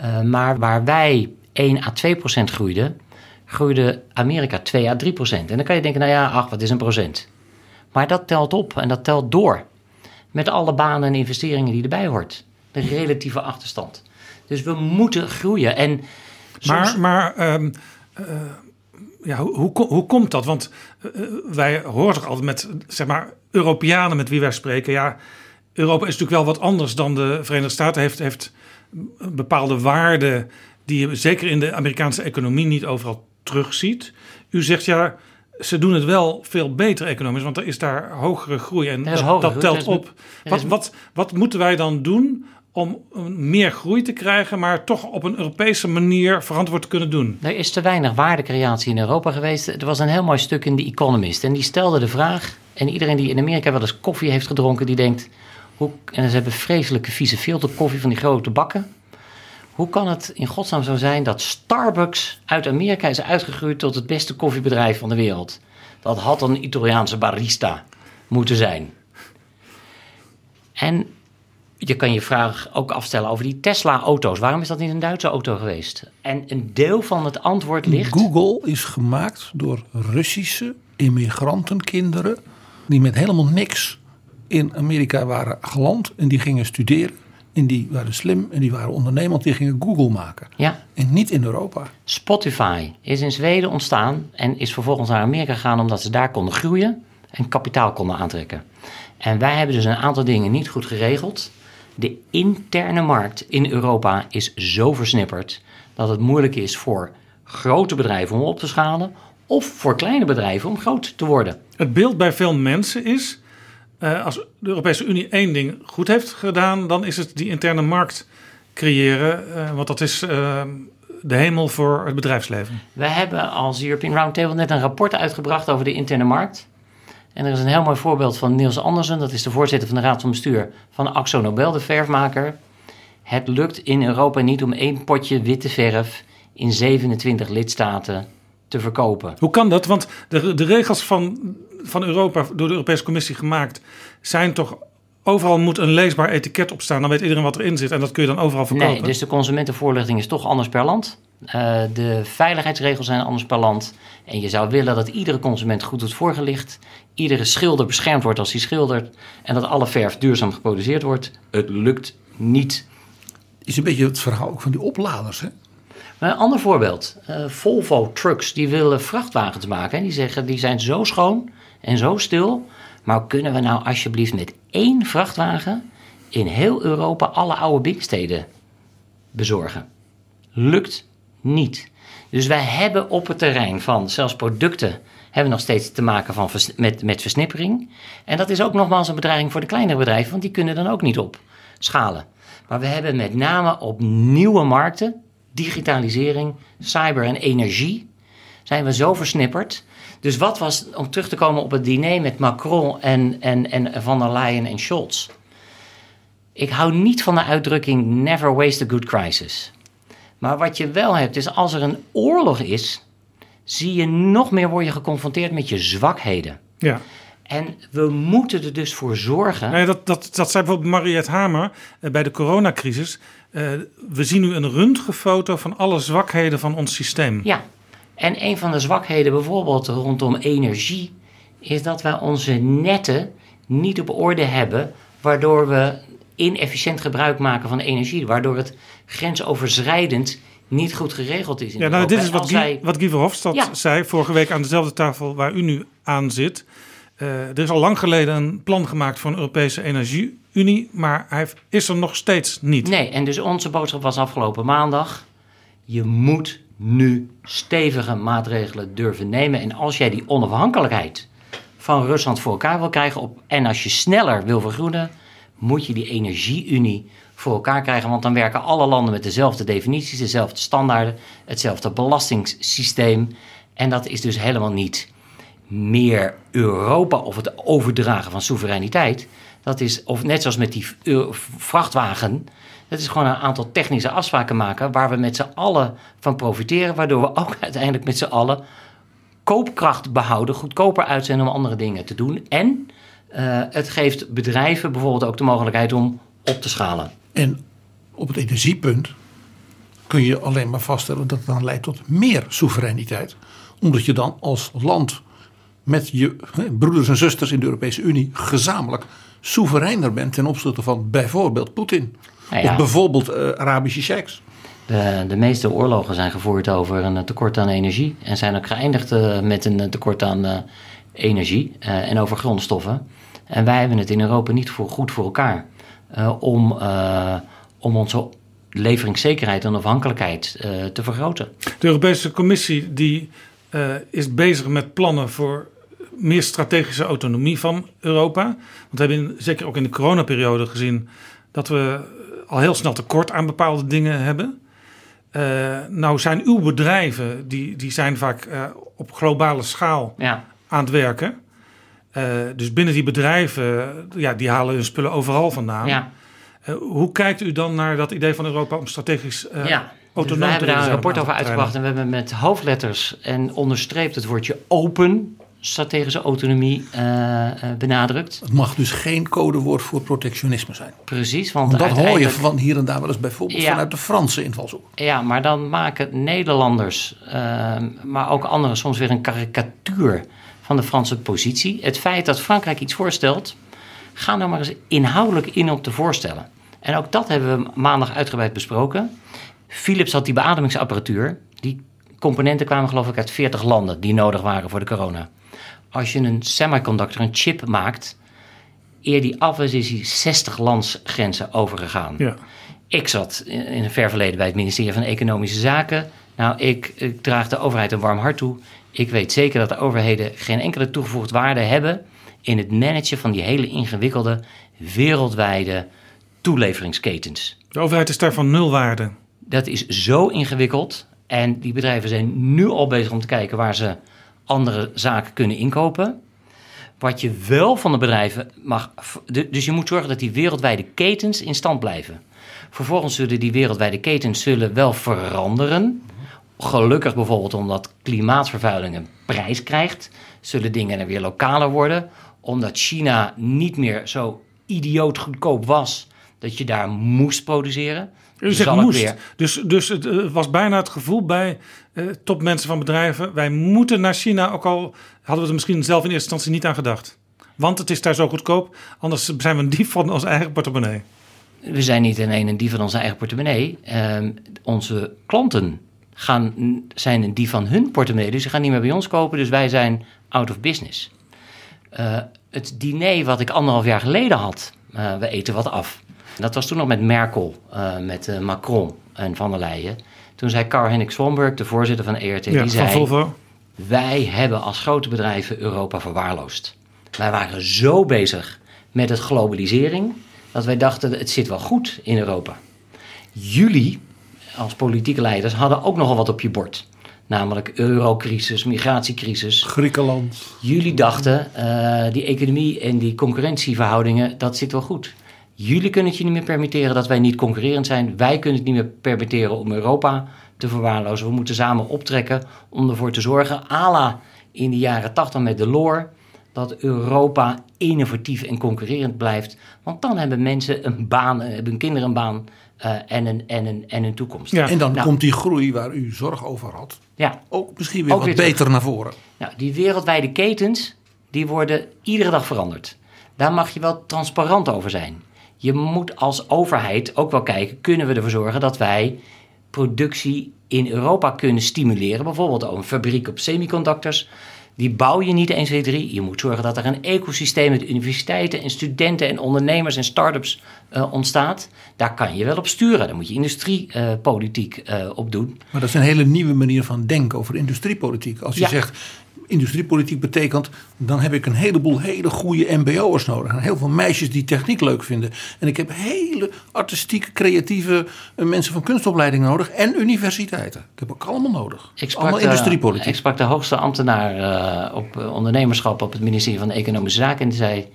uh, maar waar wij 1 à 2 procent groeiden, groeide Amerika 2 à 3 procent. En dan kan je denken, nou ja, ach, wat is een procent? Maar dat telt op en dat telt door. Met alle banen en investeringen die erbij hoort. De relatieve achterstand. Dus we moeten groeien. En Maar, maar um, uh, ja, hoe, hoe, komt dat? Want uh, wij horen toch altijd met, zeg maar, Europeanen met wie wij spreken. Ja, Europa is natuurlijk wel wat anders dan de Verenigde Staten. Heeft, heeft bepaalde waarden die je zeker in de Amerikaanse economie niet overal terugziet. U zegt ja, ze doen het wel veel beter economisch, want er is daar hogere groei en dat, dat, telt op. Wat, wat, wat moeten wij dan doen om meer groei te krijgen, maar toch op een Europese manier verantwoord te kunnen doen? Er is te weinig waardecreatie in Europa geweest. Er was een heel mooi stuk in The Economist en die stelde de vraag, en iedereen die in Amerika wel eens koffie heeft gedronken, die denkt, hoe, en ze hebben vreselijke vieze filterkoffie van die grote bakken. Hoe kan het in godsnaam zo zijn dat Starbucks uit Amerika is uitgegroeid tot het beste koffiebedrijf van de wereld? Dat had een Italiaanse barista moeten zijn. En je kan je vraag ook afstellen over die Tesla-auto's. Waarom is dat niet een Duitse auto geweest? En een deel van het antwoord ligt. Google is gemaakt door Russische immigrantenkinderen. die met helemaal niks in Amerika waren geland en die gingen studeren. En die waren slim en die waren ondernemend. Die gingen Google maken. Ja. En niet in Europa. Spotify is in Zweden ontstaan en is vervolgens naar Amerika gegaan omdat ze daar konden groeien en kapitaal konden aantrekken. En wij hebben dus een aantal dingen niet goed geregeld. De interne markt in Europa is zo versnipperd dat het moeilijk is voor grote bedrijven om op te schalen of voor kleine bedrijven om groot te worden. Het beeld bij veel mensen is uh, als de Europese Unie één ding goed heeft gedaan, dan is het die interne markt creëren. Uh, want dat is uh, de hemel voor het bedrijfsleven. We hebben als European Roundtable net een rapport uitgebracht over de interne markt. En er is een heel mooi voorbeeld van Niels Andersen, dat is de voorzitter van de Raad van Bestuur van Axo Nobel, de verfmaker. Het lukt in Europa niet om één potje witte verf in 27 lidstaten te verkopen. Hoe kan dat? Want de, de regels van van Europa door de Europese Commissie gemaakt zijn toch overal moet een leesbaar etiket op staan. Dan weet iedereen wat erin zit en dat kun je dan overal verkopen. Nee, dus de consumentenvoorlichting is toch anders per land. Uh, de veiligheidsregels zijn anders per land. En je zou willen dat iedere consument goed wordt voorgelicht. Iedere schilder beschermd wordt als hij schildert. En dat alle verf duurzaam geproduceerd wordt. Het lukt niet. Is een beetje het verhaal ook van die opladers, hè? Een ander voorbeeld. Uh, Volvo Trucks, die willen vrachtwagens maken. En die zeggen, die zijn zo schoon en zo stil. Maar kunnen we nou alsjeblieft met één vrachtwagen in heel Europa alle oude binnensteden bezorgen? Lukt niet. Dus wij hebben op het terrein van zelfs producten hebben nog steeds te maken van met, met versnippering. En dat is ook nogmaals een bedreiging voor de kleinere bedrijven, want die kunnen dan ook niet op schalen. Maar we hebben met name op nieuwe markten, digitalisering, cyber en energie, zijn we zo versnipperd dus wat was, om terug te komen op het diner met Macron en, en, en Van der Leyen en Scholz. Ik hou niet van de uitdrukking never waste a good crisis. Maar wat je wel hebt is als er een oorlog is, zie je nog meer word je geconfronteerd met je zwakheden. Ja. En we moeten er dus voor zorgen. Nee, dat, dat, dat zei bijvoorbeeld Mariette Hamer eh, bij de coronacrisis. Uh, we zien nu een röntgenfoto van alle zwakheden van ons systeem. Ja, en een van de zwakheden bijvoorbeeld rondom energie is dat we onze netten niet op orde hebben, waardoor we inefficiënt gebruik maken van energie, waardoor het grensoverschrijdend niet goed geregeld is. In ja, nou, dit is wat, Guy, wat Guy Verhofstadt zei vorige week aan dezelfde tafel waar u nu aan zit. Uh, er is al lang geleden een plan gemaakt voor een Europese energieunie, maar hij is er nog steeds niet. Nee, en dus onze boodschap was afgelopen maandag: je moet nu stevige maatregelen durven nemen. En als jij die onafhankelijkheid van Rusland voor elkaar wil krijgen, op, en als je sneller wil vergroenen, moet je die energieunie voor elkaar krijgen. Want dan werken alle landen met dezelfde definities, dezelfde standaarden, hetzelfde belastingssysteem. En dat is dus helemaal niet meer Europa of het overdragen van soevereiniteit. Dat is, of net zoals met die vrachtwagen, het is gewoon een aantal technische afspraken maken waar we met z'n allen van profiteren, waardoor we ook uiteindelijk met z'n allen koopkracht behouden, goedkoper uit zijn om andere dingen te doen. En Uh, het geeft bedrijven bijvoorbeeld ook de mogelijkheid om op te schalen. En op het energiepunt kun je alleen maar vaststellen dat het dan leidt tot meer soevereiniteit. Omdat je dan als land met je broeders en zusters in de Europese Unie gezamenlijk soevereiner bent ten opzichte van bijvoorbeeld Poetin. Nou ja. Of bijvoorbeeld uh, Arabische sheiks. De, de, meeste oorlogen zijn gevoerd over een tekort aan energie. En zijn ook geëindigd uh, met een tekort aan uh, energie en over grondstoffen. En wij hebben het in Europa niet voor, goed voor elkaar om, om onze leveringszekerheid en afhankelijkheid te vergroten. De Europese Commissie die, is bezig met plannen voor meer strategische autonomie van Europa. Want we hebben zeker ook in de coronaperiode gezien dat we al heel snel tekort aan bepaalde dingen hebben. Uh, nou zijn uw bedrijven, die, die zijn vaak uh, op globale schaal ja. aan het werken. Uh, dus binnen die bedrijven, ja, die halen hun spullen overal vandaan. Ja. hoe kijkt u dan naar dat idee van Europa om strategisch ja. autonoom dus te We hebben daar een rapport over uitgebracht en we hebben met hoofdletters en onderstreept het woordje open strategische autonomie uh, benadrukt. Het mag dus geen codewoord voor protectionisme zijn. Precies. Want, want dat hoor je van hier en daar wel eens bijvoorbeeld vanuit de Franse invalshoek. Ja, maar dan maken Nederlanders, uh, maar ook anderen soms weer een karikatuur van de Franse positie. Het feit dat Frankrijk iets voorstelt, ga nou maar eens inhoudelijk in op te voorstellen. En ook dat hebben we maandag uitgebreid besproken. Philips had die beademingsapparatuur. Die componenten kwamen geloof ik uit 40 landen die nodig waren voor de corona als je een semiconductor, een chip maakt, eer die af is, is die 60 landsgrenzen overgegaan. Ja. Ik zat in een ver verleden bij het ministerie van Economische Zaken. Nou, ik, ik draag de overheid een warm hart toe. Ik weet zeker dat de overheden geen enkele toegevoegde waarde hebben in het managen van die hele ingewikkelde wereldwijde toeleveringsketens. De overheid is daar van nul waarde. Dat is zo ingewikkeld. En die bedrijven zijn nu al bezig om te kijken waar ze andere zaken kunnen inkopen. Wat je wel van de bedrijven mag. Dus je moet zorgen dat die wereldwijde ketens in stand blijven. Vervolgens zullen die wereldwijde ketens zullen wel veranderen. Gelukkig bijvoorbeeld omdat klimaatvervuiling een prijs krijgt, zullen dingen er weer lokaler worden. Omdat China niet meer zo idioot goedkoop was dat je daar moest produceren. U zegt moest. Weer... Dus, dus het uh, was bijna het gevoel bij uh, topmensen van bedrijven... wij moeten naar China, ook al hadden we er misschien zelf in eerste instantie niet aan gedacht. Want het is daar zo goedkoop, anders zijn we een dief van onze eigen portemonnee. We zijn niet alleen een dief van onze eigen portemonnee. Uh, onze klanten gaan, zijn een dief van hun portemonnee. Dus ze gaan niet meer bij ons kopen, dus wij zijn out of business. Uh, het diner wat ik anderhalf jaar geleden had, we eten wat af dat was toen nog met Merkel, met Macron en Van der Leyen. Toen zei Karl-Henrik Swanberg, de voorzitter van ERT, ja, die zei... Volvo. Wij hebben als grote bedrijven Europa verwaarloosd. Wij waren zo bezig met het globalisering... dat wij dachten, het zit wel goed in Europa. Jullie, als politieke leiders, hadden ook nogal wat op je bord. Namelijk eurocrisis, migratiecrisis. Griekenland. Jullie dachten, uh, die economie en die concurrentieverhoudingen, dat zit wel goed. Jullie kunnen het je niet meer permitteren dat wij niet concurrerend zijn. Wij kunnen het niet meer permitteren om Europa te verwaarlozen. We moeten samen optrekken om ervoor te zorgen, ala in de jaren 80 met Delors, dat Europa innovatief en concurrerend blijft. Want dan hebben mensen een baan, hebben hun kinderen een baan uh, en, een, en, een, en een toekomst. Ja, en dan nou, komt die groei waar u zorg over had ja, ook misschien weer wat beter naar voren. Nou, die wereldwijde ketens, die worden iedere dag veranderd. Daar mag je wel transparant over zijn je moet als overheid ook wel kijken, kunnen we ervoor zorgen dat wij productie in Europa kunnen stimuleren. Bijvoorbeeld een fabriek op semiconductors. Die bouw je niet 1, 2, 3. Je moet zorgen dat er een ecosysteem met universiteiten en studenten en ondernemers en start-ups uh, ontstaat. Daar kan je wel op sturen. Daar moet je industriepolitiek uh, uh, op doen. Maar dat is een hele nieuwe manier van denken over industriepolitiek. Als je ja. zegt, industriepolitiek betekent, dan heb ik een heleboel hele goede MBO'ers nodig. En heel veel meisjes die techniek leuk vinden. En ik heb hele artistiek, creatieve eh, mensen van kunstopleiding nodig. En universiteiten. Dat heb ik allemaal nodig. Ik sprak allemaal industriepolitiek. Ik sprak de hoogste ambtenaar uh, op uh, ondernemerschap op het ministerie van Economische Zaken. En die zei,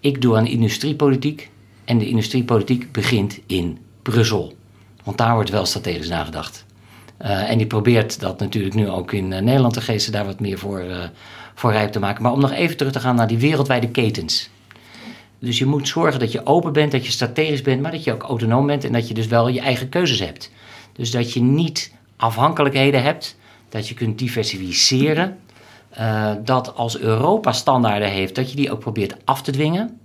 ik doe aan industriepolitiek. En de industriepolitiek begint in Brussel. Want daar wordt wel strategisch nagedacht. Uh, en die probeert dat natuurlijk nu ook in uh, Nederland te geesten, daar wat meer voor, uh, voor rijp te maken. Maar om nog even terug te gaan naar die wereldwijde ketens. Dus je moet zorgen dat je open bent, dat je strategisch bent, maar dat je ook autonoom bent en dat je dus wel je eigen keuzes hebt. Dus dat je niet afhankelijkheden hebt, dat je kunt diversificeren. Dat als Europa standaarden heeft, dat je die ook probeert af te dwingen.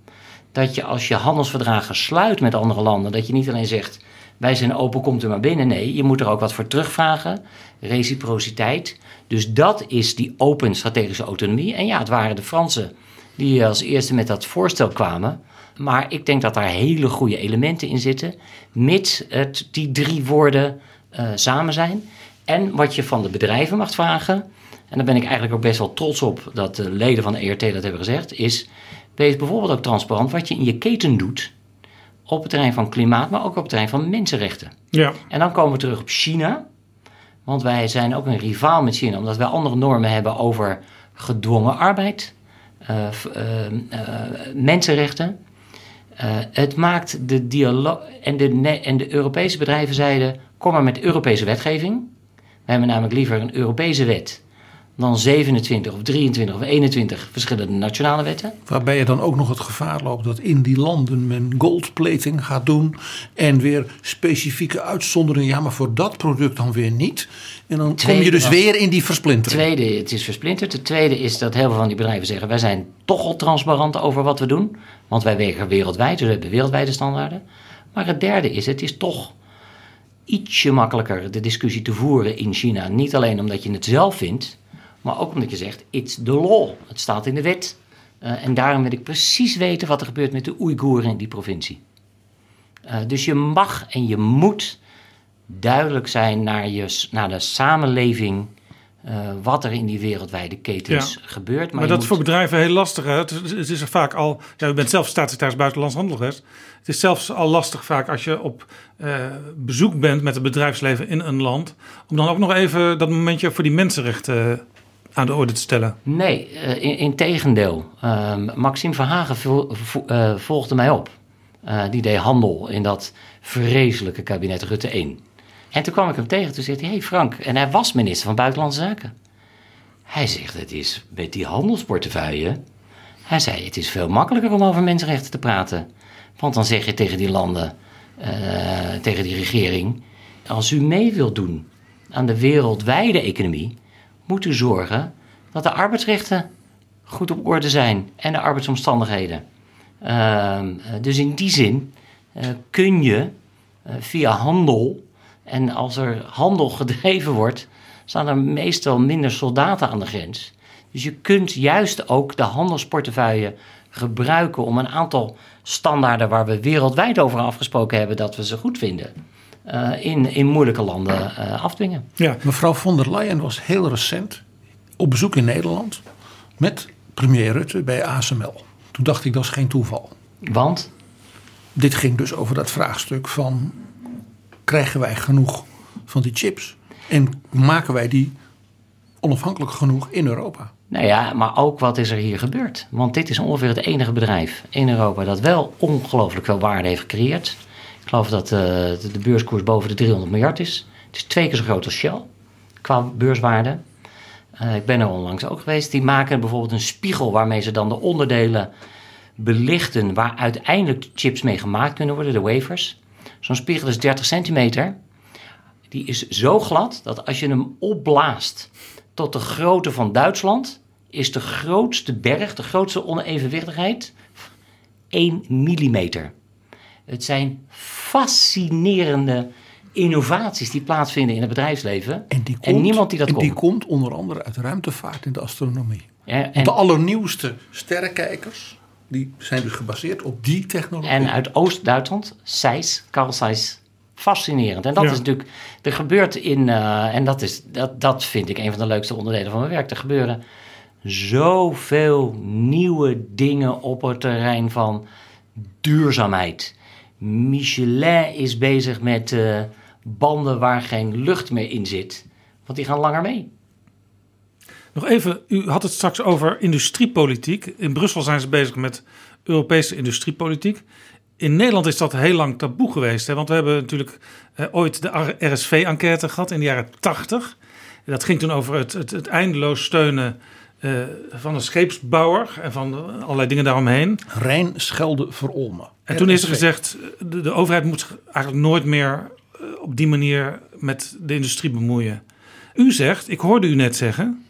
Dat je als je handelsverdragen sluit met andere landen, dat je niet alleen zegt wij zijn open, komt er maar binnen. Nee, je moet er ook wat voor terugvragen. Reciprociteit. Dus dat is die open strategische autonomie. En ja, het waren de Fransen die als eerste met dat voorstel kwamen. Maar ik denk dat daar hele goede elementen in zitten, mits het, die drie woorden uh, samen zijn. En wat je van de bedrijven mag vragen, en daar ben ik eigenlijk ook best wel trots op dat de leden van de ERT dat hebben gezegd, is wees bijvoorbeeld ook transparant wat je in je keten doet op het terrein van klimaat, maar ook op het terrein van mensenrechten. Ja. En dan komen we terug op China, want wij zijn ook een rivaal met China, omdat wij andere normen hebben over gedwongen arbeid, uh, mensenrechten. het maakt de dialoog. En de, en de Europese bedrijven zeiden: kom maar met Europese wetgeving. We hebben namelijk liever een Europese wet dan 27 of 23 of 21 verschillende nationale wetten. Waarbij je dan ook nog het gevaar loopt dat in die landen men goldplating gaat doen en weer specifieke uitzonderingen. Ja, maar voor dat product dan weer niet. En dan kom je dus weer in die versplintering. Tweede, het is versplinterd. Het tweede is dat heel veel van die bedrijven zeggen: wij zijn toch al transparant over wat we doen, want wij wegen wereldwijd, dus we hebben wereldwijde standaarden. Maar het derde is: het is toch ietsje makkelijker de discussie te voeren in China. Niet alleen omdat je het zelf vindt, maar ook omdat je zegt, it's the law. Het staat in de wet. Uh, en daarom wil ik precies weten wat er gebeurt met de Oeigoeren in die provincie. Uh, dus je mag en je moet duidelijk zijn naar, je, naar de samenleving. Uh, wat er in die wereldwijde ketens ja. gebeurt. Maar, maar dat is voor bedrijven heel lastig. Hè? Het, het, is er vaak al. Ja, u bent zelf staatssecretaris Buitenlands Handel geweest. Het is zelfs al lastig vaak als je op bezoek bent met het bedrijfsleven in een land. om dan ook nog even dat momentje voor die mensenrechten aan de orde te stellen? Nee, uh, in, tegendeel. Uh, Maxime Verhagen uh, volgde mij op. Eh, die deed handel in dat vreselijke kabinet Rutte 1. En toen kwam ik hem tegen. Toen zei hij: Hey Frank. En hij was minister van Buitenlandse Zaken. Hij zegt: Het is met die handelsportefeuille. Hij zei: Het is veel makkelijker om over mensenrechten te praten. Want dan zeg je tegen die landen, tegen die regering. Als u mee wilt doen aan de wereldwijde economie moeten zorgen dat de arbeidsrechten goed op orde zijn en de arbeidsomstandigheden. Uh, dus in die zin uh, kun je uh, via handel, en als er handel gedreven wordt, staan er meestal minder soldaten aan de grens. Dus je kunt juist ook de handelsportefeuille gebruiken om een aantal standaarden waar we wereldwijd over afgesproken hebben dat we ze goed vinden in, in moeilijke landen uh, afdwingen. Ja. Mevrouw von der Leyen was heel recent op bezoek in Nederland met premier Rutte bij ASML. Toen dacht ik dat is geen toeval. Want? Dit ging dus over dat vraagstuk van krijgen wij genoeg van die chips? En maken wij die onafhankelijk genoeg in Europa? Nou ja, maar ook wat is er hier gebeurd? Want dit is ongeveer het enige bedrijf in Europa dat wel ongelooflijk veel waarde heeft gecreëerd. Ik geloof dat uh, de beurskoers boven de 300 miljard is. Het is twee keer zo groot als Shell qua beurswaarde. Uh, ik ben er onlangs ook geweest. Die maken bijvoorbeeld een spiegel waarmee ze dan de onderdelen belichten waar uiteindelijk de chips mee gemaakt kunnen worden, de wafers. Zo'n spiegel is 30 centimeter. Die is zo glad dat als je hem opblaast tot de grootte van Duitsland, is de grootste berg, de grootste onevenwichtigheid 1 millimeter. Het zijn fascinerende innovaties die plaatsvinden in het bedrijfsleven. En, die komt, en niemand die dat en komt. die komt onder andere uit ruimtevaart in de astronomie. Ja, en, de allernieuwste sterrenkijkers die zijn dus gebaseerd op die technologie. En uit Oost-Duitsland, Zeiss, Carl Zeiss. Fascinerend. En dat is natuurlijk, er gebeurt in, uh, en dat, is, dat, dat vind ik een van de leukste onderdelen van mijn werk. Er gebeuren zoveel nieuwe dingen op het terrein van duurzaamheid. Michelin is bezig met uh, banden waar geen lucht meer in zit, want die gaan langer mee. Nog even, u had het straks over industriepolitiek. In Brussel zijn ze bezig met Europese industriepolitiek. In Nederland is dat heel lang taboe geweest. Hè? Want we hebben natuurlijk eh, ooit de RSV-enquête gehad in de jaren 80. Dat ging toen over het, het eindeloos steunen eh, van een scheepsbouwer en van allerlei dingen daaromheen. Rijn, Schelde, Verolmen. En toen is er gezegd, de, de overheid moet zich eigenlijk nooit meer eh, op die manier met de industrie bemoeien. U zegt, ik hoorde u net zeggen,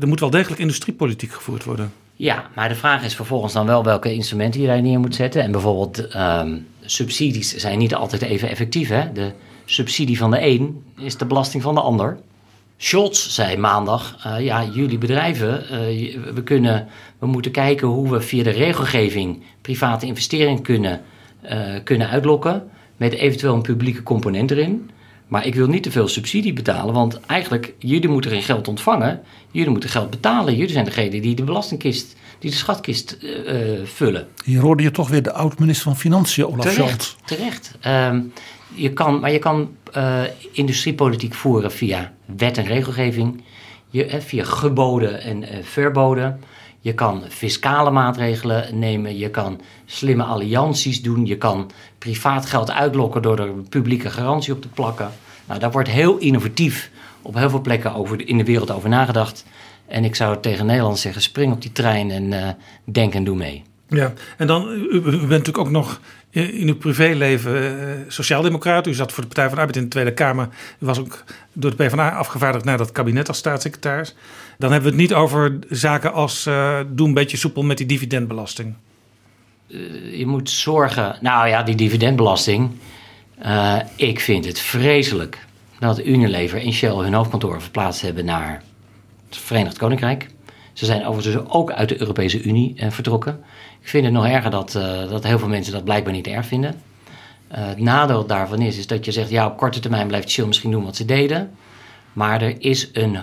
er moet wel degelijk industriepolitiek gevoerd worden. Ja, maar de vraag is vervolgens dan wel welke instrumenten je daar neer moet zetten. En bijvoorbeeld ehm, subsidies zijn niet altijd even effectief. Hè? De subsidie van de een is de belasting van de ander. Scholz zei maandag, eh, ja, jullie bedrijven, eh, we, kunnen, we moeten kijken hoe we via de regelgeving private investeringen kunnen, eh, kunnen uitlokken. Met eventueel een publieke component erin. Maar ik wil niet te veel subsidie betalen, want eigenlijk, jullie moeten geen geld ontvangen. Jullie moeten geld betalen. Jullie zijn degene die de belastingkist, die de schatkist vullen. Hier hoorde je toch weer de oud-minister van Financiën, Olaf Terecht, Scholz. terecht. Ehm, je kan, maar je kan uh, industriepolitiek voeren via wet en regelgeving, je, eh, via geboden en uh, verboden. Je kan fiscale maatregelen nemen, je kan slimme allianties doen, je kan privaat geld uitlokken door er een publieke garantie op te plakken. Nou, daar wordt heel innovatief op heel veel plekken over, in de wereld over nagedacht. En ik zou tegen Nederland zeggen: spring op die trein en denk en doe mee. Ja, en dan, u bent natuurlijk ook nog in uw privéleven uh, sociaaldemocraat. U zat voor de Partij van de Arbeid in de Tweede Kamer. Was ook door de PvdA afgevaardigd naar dat kabinet als staatssecretaris. Dan hebben we het niet over zaken als uh, doe een beetje soepel met die dividendbelasting. Je moet zorgen, nou ja, die dividendbelasting. ik vind het vreselijk dat Unilever en Shell hun hoofdkantoor verplaatst hebben naar het Verenigd Koninkrijk. Ze zijn overigens ook uit de Europese Unie vertrokken. Ik vind het nog erger dat, uh, dat heel veel mensen dat blijkbaar niet erg vinden. Uh, het nadeel daarvan is, is dat je zegt, ja, op korte termijn blijft Shell misschien doen wat ze deden. Maar er is een,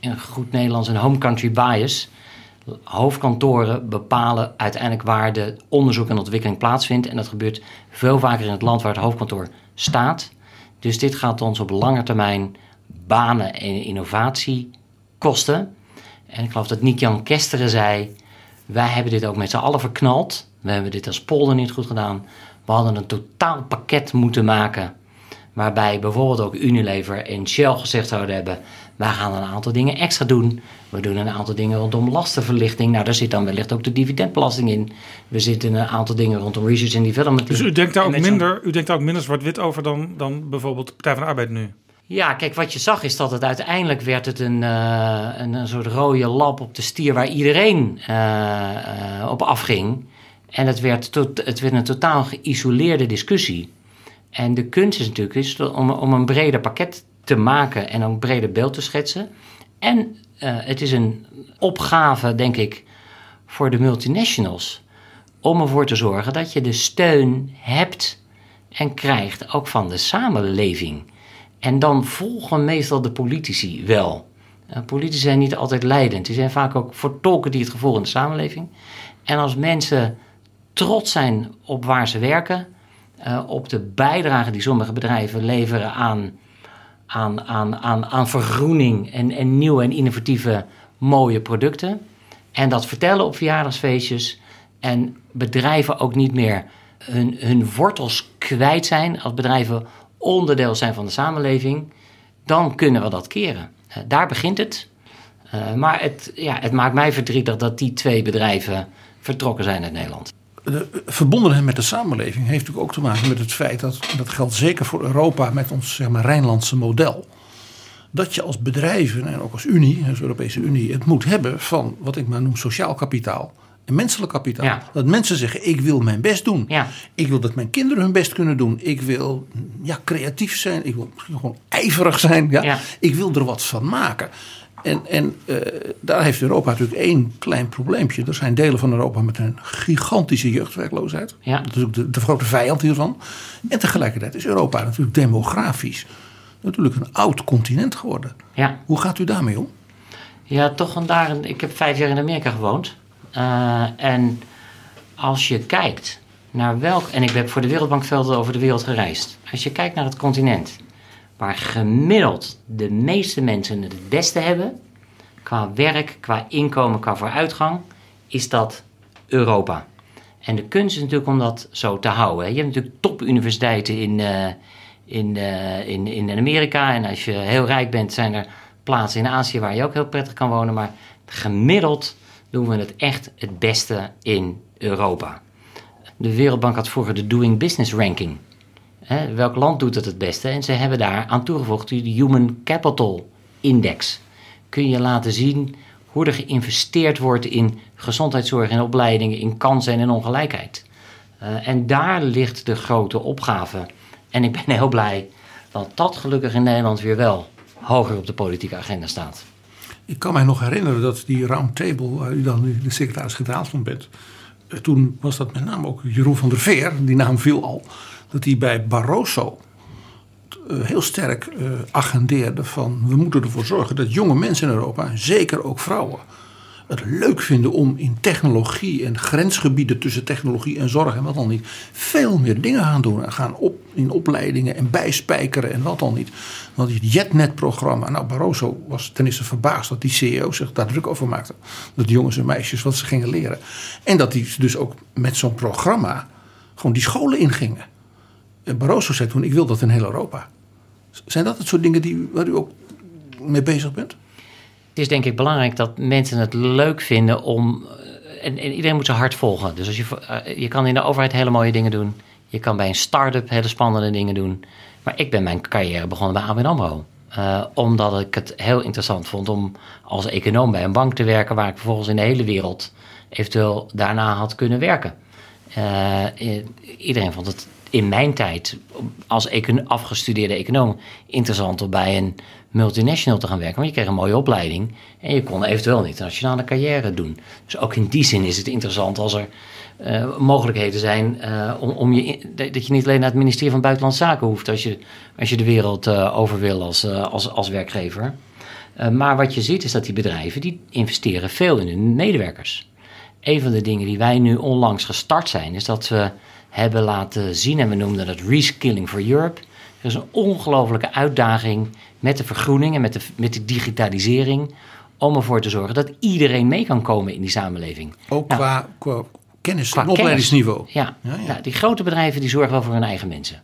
in goed Nederlands, een home country bias. Hoofdkantoren bepalen uiteindelijk waar de onderzoek en ontwikkeling plaatsvindt. En dat gebeurt veel vaker in het land waar het hoofdkantoor staat. Dus dit gaat ons op lange termijn banen en innovatie kosten. En ik geloof dat Nick-Jan Kesteren zei... Wij hebben dit ook met z'n allen verknald. We hebben dit als polder niet goed gedaan. We hadden een totaal pakket moeten maken. Waarbij bijvoorbeeld ook Unilever en Shell gezegd zouden hebben: wij gaan een aantal dingen extra doen. We doen een aantal dingen rondom lastenverlichting. Nou, daar zit dan wellicht ook de dividendbelasting in. We zitten een aantal dingen rondom research and development. Dus u denkt daar ook minder, u denkt daar ook minder zwart-wit over dan, dan bijvoorbeeld de Partij van de Arbeid nu? Ja, kijk, wat je zag is dat het uiteindelijk werd het een, uh, een, soort rode lap op de stier waar iedereen uh, uh, op afging. En het werd, tot, het werd een totaal geïsoleerde discussie. En de kunst is natuurlijk om, om een breder pakket te maken en een breder beeld te schetsen. En het is een opgave, denk ik, voor de multinationals om ervoor te zorgen dat je de steun hebt en krijgt ook van de samenleving. En dan volgen meestal de politici wel. Uh, politici zijn niet altijd leidend. Die zijn vaak ook vertolken die het gevoel in de samenleving. En als mensen trots zijn op waar ze werken, uh, op de bijdrage die sommige bedrijven leveren aan, aan, aan, aan, aan vergroening en, en nieuwe en innovatieve mooie producten. En dat vertellen op verjaardagsfeestjes. En bedrijven ook niet meer hun, hun wortels kwijt zijn. Als bedrijven onderdeel zijn van de samenleving, dan kunnen we dat keren. Uh, daar begint het. Uh, maar het, ja, het maakt mij verdrietig dat die twee bedrijven vertrokken zijn uit Nederland. De verbondenheid met de samenleving heeft natuurlijk ook te maken met het feit dat, dat geldt zeker voor Europa met ons zeg maar, Rijnlandse model. Dat je als bedrijven en ook als Unie, als Europese Unie, het moet hebben van wat ik maar noem sociaal kapitaal en menselijk kapitaal. Ja. Dat mensen zeggen: ik wil mijn best doen. Ja. Ik wil dat mijn kinderen hun best kunnen doen. Ik wil ja, creatief zijn. Ik wil gewoon ijverig zijn. Ja. ja. Ik wil er wat van maken. En, en uh, daar heeft Europa natuurlijk één klein probleempje. Er zijn delen van Europa met een gigantische jeugdwerkloosheid. Ja. Dat is ook de, de grote vijand hiervan. En tegelijkertijd is Europa natuurlijk demografisch natuurlijk een oud continent geworden. Ja. Hoe gaat u daarmee om? Ja, toch en daar. Ik heb vijf jaar in Amerika gewoond. Uh, en als je kijkt naar welk. En ik heb voor de Wereldbank veel over de wereld gereisd. Als je kijkt naar het continent. waar gemiddeld de meeste mensen het het beste hebben. qua werk, qua inkomen, qua vooruitgang. is dat Europa. En de kunst is natuurlijk om dat zo te houden. Je hebt natuurlijk topuniversiteiten in, uh, in, uh, in, in Amerika. En als je heel rijk bent, zijn er plaatsen in Azië waar je ook heel prettig kan wonen. Maar gemiddeld doen we het echt het beste in Europa. De Wereldbank had vroeger de Doing Business Ranking. Welk land doet het het beste? En ze hebben daar aan toegevoegd de Human Capital Index. Kun je laten zien hoe er geïnvesteerd wordt in gezondheidszorg en opleidingen, in kansen en ongelijkheid. Uh, en daar ligt de grote opgave. En ik ben heel blij dat dat gelukkig in Nederland weer wel hoger op de politieke agenda staat. Ik kan mij nog herinneren dat die roundtable, waar u dan de secretaris-generaal van bent. eh, Toen was dat met name ook Jeroen van der Veer, die naam viel al. Dat hij bij Barroso eh, heel sterk eh, agendeerde van we moeten ervoor zorgen dat jonge mensen in Europa, zeker ook vrouwen, het leuk vinden om in technologie en grensgebieden tussen technologie en zorg en wat dan niet, veel meer dingen gaan doen. En gaan op in opleidingen en bijspijkeren en wat dan niet. Want het JetNet-programma, nou Barroso was ten eerste verbaasd dat die CEO zich daar druk over maakte. Dat jongens en meisjes wat ze gingen leren. En dat die dus ook met zo'n programma gewoon die scholen ingingen. En Barroso zei toen, ik wil dat in heel Europa. Zijn dat het soort dingen die, waar u ook mee bezig bent? Het is denk ik belangrijk dat mensen het leuk vinden om. eh, En, en iedereen moet zijn hart volgen. Dus als je, eh, je kan in de overheid hele mooie dingen doen. Je kan bij een start-up hele spannende dingen doen. Maar ik ben mijn carrière begonnen bij ABN AMRO. Eh, omdat ik het heel interessant vond om als econoom bij een bank te werken... waar ik vervolgens in de hele wereld eventueel daarna had kunnen werken. Iedereen vond het in mijn tijd als econo- afgestudeerde econoom interessant om bij een multinational te gaan werken. Want je kreeg een mooie opleiding en je kon eventueel een internationale carrière doen. Dus ook in die zin is het interessant als er eh, mogelijkheden zijn eh, om, je, dat je niet alleen naar het ministerie van Buitenlandse Zaken hoeft als je, als je de wereld eh, over wil als, als, als werkgever. Maar wat je ziet is dat die bedrijven die investeren veel in hun medewerkers. Een van de dingen die wij nu onlangs gestart zijn, is dat we hebben laten zien, en we noemden dat Reskilling for Europe. Er is een ongelofelijke uitdaging met de vergroening en met de, met de digitalisering. Om ervoor te zorgen dat iedereen mee kan komen in die samenleving. Ook Nou, qua, qua kennis qua en opleidingsniveau. kennis. Ja, Ja, ja. Nou, die grote bedrijven die zorgen wel voor hun eigen mensen.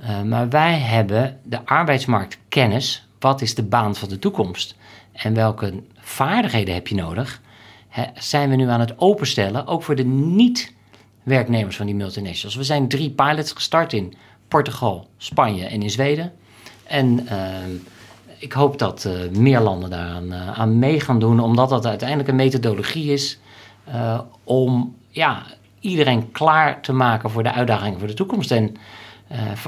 Eh, maar wij hebben de arbeidsmarktkennis. Wat is de baan van de toekomst? En welke vaardigheden heb je nodig? Zijn we nu aan het openstellen, ook voor de niet-werknemers van die multinationals. We zijn drie pilots gestart in Portugal, Spanje en in Zweden. En eh, ik hoop dat eh, meer landen daaraan eh, aan mee gaan doen, omdat dat uiteindelijk een methodologie is om ja, iedereen klaar te maken voor de uitdagingen voor de toekomst. En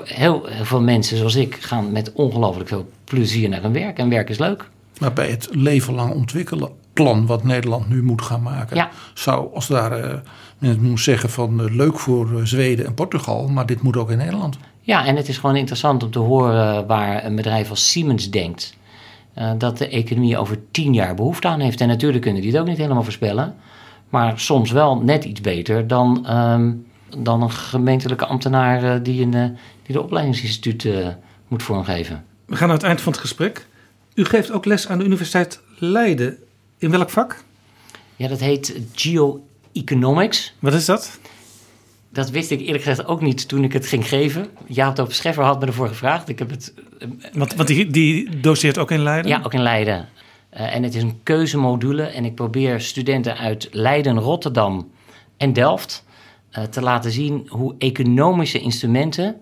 heel, heel veel mensen zoals ik gaan met ongelooflijk veel plezier naar hun werk. En werk is leuk. Maar bij het leven lang ontwikkelen plan wat Nederland nu moet gaan maken, Ja. zou als daar eh, men moet zeggen van eh, leuk voor eh, Zweden en Portugal, maar dit moet ook in Nederland. Ja, en het is gewoon interessant om te horen waar een bedrijf als Siemens denkt. eh, dat de economie over tien jaar behoefte aan heeft. En natuurlijk kunnen die het ook niet helemaal voorspellen. Maar soms wel net iets beter dan, ehm, dan een gemeentelijke ambtenaar eh, die, een, eh, die de opleidingsinstituut eh, moet vormgeven. We gaan naar het eind van het gesprek. U geeft ook les aan de Universiteit Leiden. In welk vak? Ja, dat heet geoeconomics. Wat is dat? Dat wist ik eerlijk gezegd ook niet toen ik het ging geven. Jaap Doop Scheffer had me ervoor gevraagd. Ik heb het Want, want die, die doseert ook in Leiden? Ja, ook in Leiden. Eh, en het is een keuzemodule. En ik probeer studenten uit Leiden, Rotterdam en Delft eh, te laten zien hoe economische instrumenten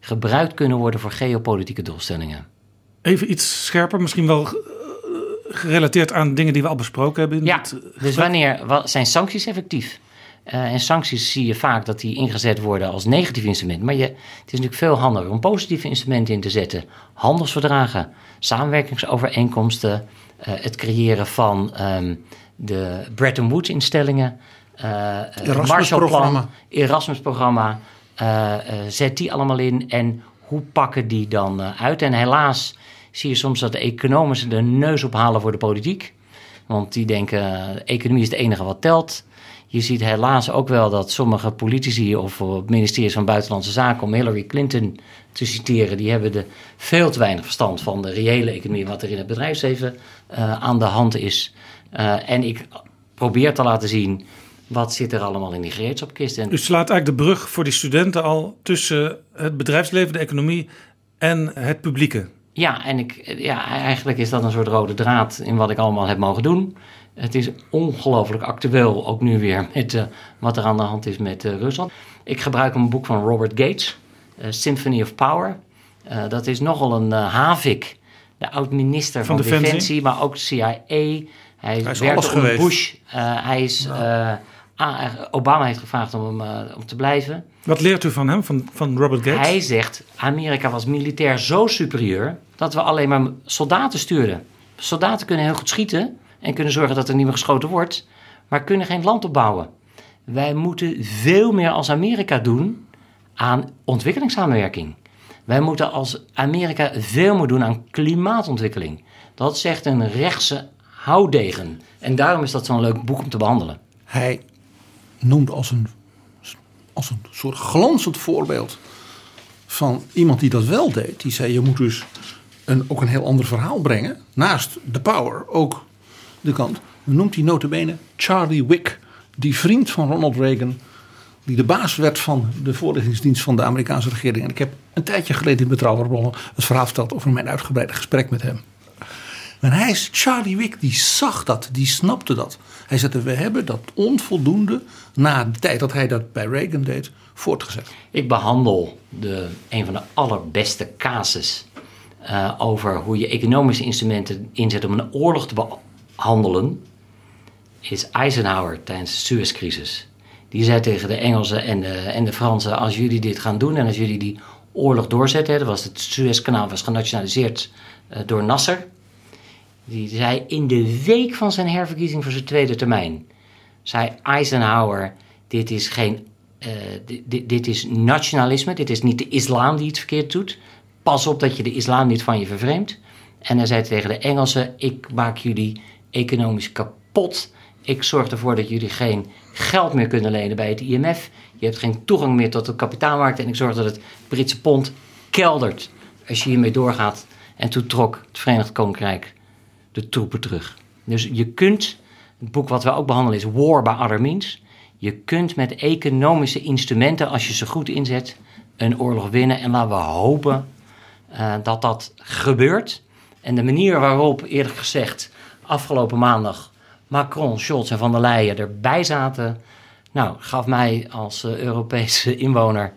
gebruikt kunnen worden voor geopolitieke doelstellingen. Even iets scherper, misschien wel eh, gerelateerd aan dingen die we al besproken hebben. In Ja, dit, eh, dus wanneer wa- zijn sancties effectief? Eh, en sancties zie je vaak dat die ingezet worden als negatief instrument. Maar je, het is natuurlijk veel handiger om positieve instrumenten in te zetten. Handelsverdragen, samenwerkingsovereenkomsten, eh, het creëren van ehm, de Bretton Woods instellingen, eh, het Erasmus-programma. Erasmus-programma. eh, eh, zet die allemaal in en hoe pakken die dan uit? En helaas zie je soms dat de economen ze de neus ophalen voor de politiek. Want die denken, eh, economie is het enige wat telt. Je ziet helaas ook wel dat sommige politici of eh, ministeries van Buitenlandse Zaken, om Hillary Clinton te citeren, die hebben de veel te weinig verstand van de reële economie, wat er in het bedrijfsleven eh, aan de hand is. En ik probeer te laten zien, wat zit er allemaal in die gereedschapkist. En U slaat eigenlijk de brug voor die studenten al tussen het bedrijfsleven, de economie en het publieke. Ja, en ik, ja, eigenlijk is dat een soort rode draad in wat ik allemaal heb mogen doen. Het is ongelooflijk actueel, ook nu weer, met uh, wat er aan de hand is met uh, Rusland. Ik gebruik een boek van Robert Gates, uh, Symphony of Power. dat is nogal een havik, de oud-minister van, van Defensie. Defensie, maar ook CIA. Hij, hij is Bush. hij is... Ja. Obama heeft gevraagd om, hem, om te blijven. Wat leert u van hem, van, van Robert Gates? Hij zegt, Amerika was militair zo superieur... dat we alleen maar soldaten stuurden. Soldaten kunnen heel goed schieten en kunnen zorgen dat er niet meer geschoten wordt... maar kunnen geen land opbouwen. Wij moeten veel meer als Amerika doen aan ontwikkelingssamenwerking. Wij moeten als Amerika veel meer doen aan klimaatontwikkeling. Dat zegt een rechtse houdegen. En daarom is dat zo'n leuk boek om te behandelen. Hij noemt als een als een soort glanzend voorbeeld van iemand die dat wel deed. Die zei: je moet dus een, ook een heel ander verhaal brengen. Naast de power ook de kant. Noemt hij notabene Charlie Wick, die vriend van Ronald Reagan. Die de baas werd van de voorlichtingsdienst van de Amerikaanse regering. En ik heb een tijdje geleden in Betrouwbare Bronnen het verhaal verteld over mijn uitgebreide gesprek met hem. En hij is, Charlie Wick, die zag dat, die snapte dat. Hij zei, we hebben dat onvoldoende na de tijd dat hij dat bij Reagan deed, voortgezet. Ik behandel de, een van de allerbeste casus uh, over hoe je economische instrumenten inzet om een oorlog te behandelen, is Eisenhower tijdens de Suezcrisis. Die zei tegen de Engelsen en de, en de Fransen, als jullie dit gaan doen en als jullie die oorlog doorzetten, dat was het Suezkanaal was genationaliseerd uh, door Nasser, die zei in de week van zijn herverkiezing voor zijn tweede termijn, zei Eisenhower, dit is geen, uh, dit, dit is nationalisme, dit is niet de islam die het verkeerd doet. Pas op dat je de islam niet van je vervreemdt. En hij zei tegen de Engelsen, ik maak jullie economisch kapot. Ik zorg ervoor dat jullie geen geld meer kunnen lenen bij het IMF. Je hebt geen toegang meer tot de kapitaalmarkt. En ik zorg dat het Britse pond keldert als je hiermee doorgaat. En toen trok het Verenigd Koninkrijk de troepen terug. Dus je kunt, het boek wat we ook behandelen is War by Other Means. Je kunt met economische instrumenten, als je ze goed inzet, een oorlog winnen. En laten we hopen uh, dat dat gebeurt. En de manier waarop, eerlijk gezegd, afgelopen maandag Macron, Scholz en Van der Leyen erbij zaten, nou, gaf mij als uh, Europese inwoner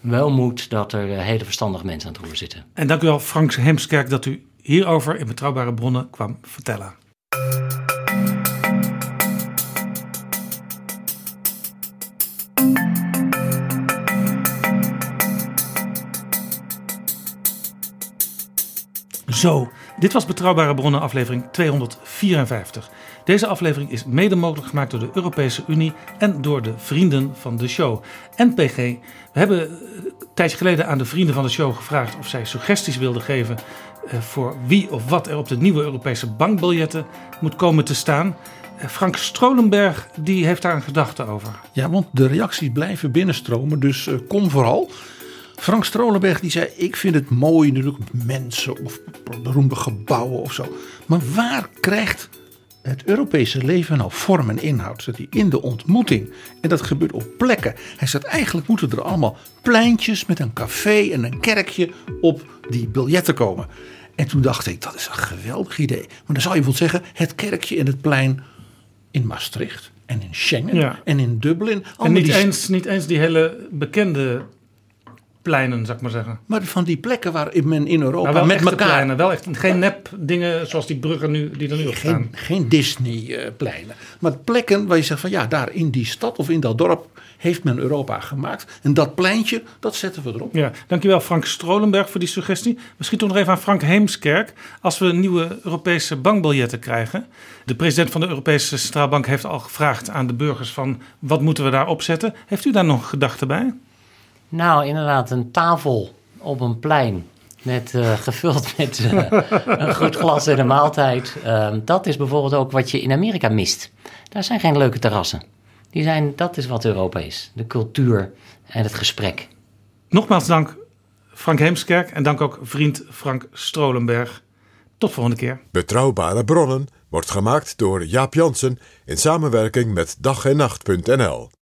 wel moed dat er uh, hele verstandige mensen aan het roer zitten. En dank u wel, Frank Hemskerk, dat u hierover in betrouwbare bronnen kwam vertellen. Zo, dit was Betrouwbare Bronnen aflevering 254. Deze aflevering is mede mogelijk gemaakt door de Europese Unie en door de vrienden van de show. NPG, we hebben een tijdje geleden aan de vrienden van de show gevraagd of zij suggesties wilden geven voor wie of wat er op de nieuwe Europese bankbiljetten moet komen te staan. Eh, Frank Strolenberg die heeft daar een gedachte over. Ja, want de reacties blijven binnenstromen, dus uh, kom vooral. Frank Strolenberg die zei: Ik vind het mooi natuurlijk mensen of beroemde gebouwen of zo. Maar waar krijgt het Europese leven nou vorm en inhoud? Zit hij in de ontmoeting? En dat gebeurt op plekken. Hij zegt: Eigenlijk moeten er allemaal pleintjes met een café en een kerkje op die biljetten komen. En toen dacht ik: Dat is een geweldig idee. Maar dan zou je bijvoorbeeld zeggen: Het kerkje en het plein in Maastricht. En in Schengen en in Dublin. En niet, eens, niet eens die hele bekende pleinen, zou ik maar zeggen. Maar van die plekken waar men in Europa nou, met elkaar... Pleinen, wel echt geen nep dingen zoals die bruggen nu, die er nu op staan. Geen Disney-pleinen. Maar plekken waar je zegt van ja, daar in die stad of in dat dorp heeft men Europa gemaakt. En dat pleintje, dat zetten we erop. Ja, dankjewel Frank Strolenberg voor die suggestie. Misschien toch nog even aan Frank Heemskerk. Als we nieuwe Europese bankbiljetten krijgen. De president van de Europese Centraal Bank heeft al gevraagd aan de burgers van wat moeten we daar opzetten. Heeft u daar nog gedachten bij? Nou, inderdaad, een tafel op een plein. Met, uh, gevuld met uh, een goed glas en een maaltijd. Uh, dat is bijvoorbeeld ook wat je in Amerika mist. Daar zijn geen leuke terrassen. Die zijn, dat is wat Europa is. De cultuur en het gesprek. Nogmaals dank Frank Heemskerk en dank ook vriend Frank Strolenberg. Tot volgende keer. Betrouwbare bronnen wordt gemaakt door Jaap Jansen in samenwerking met dag en nacht.nl.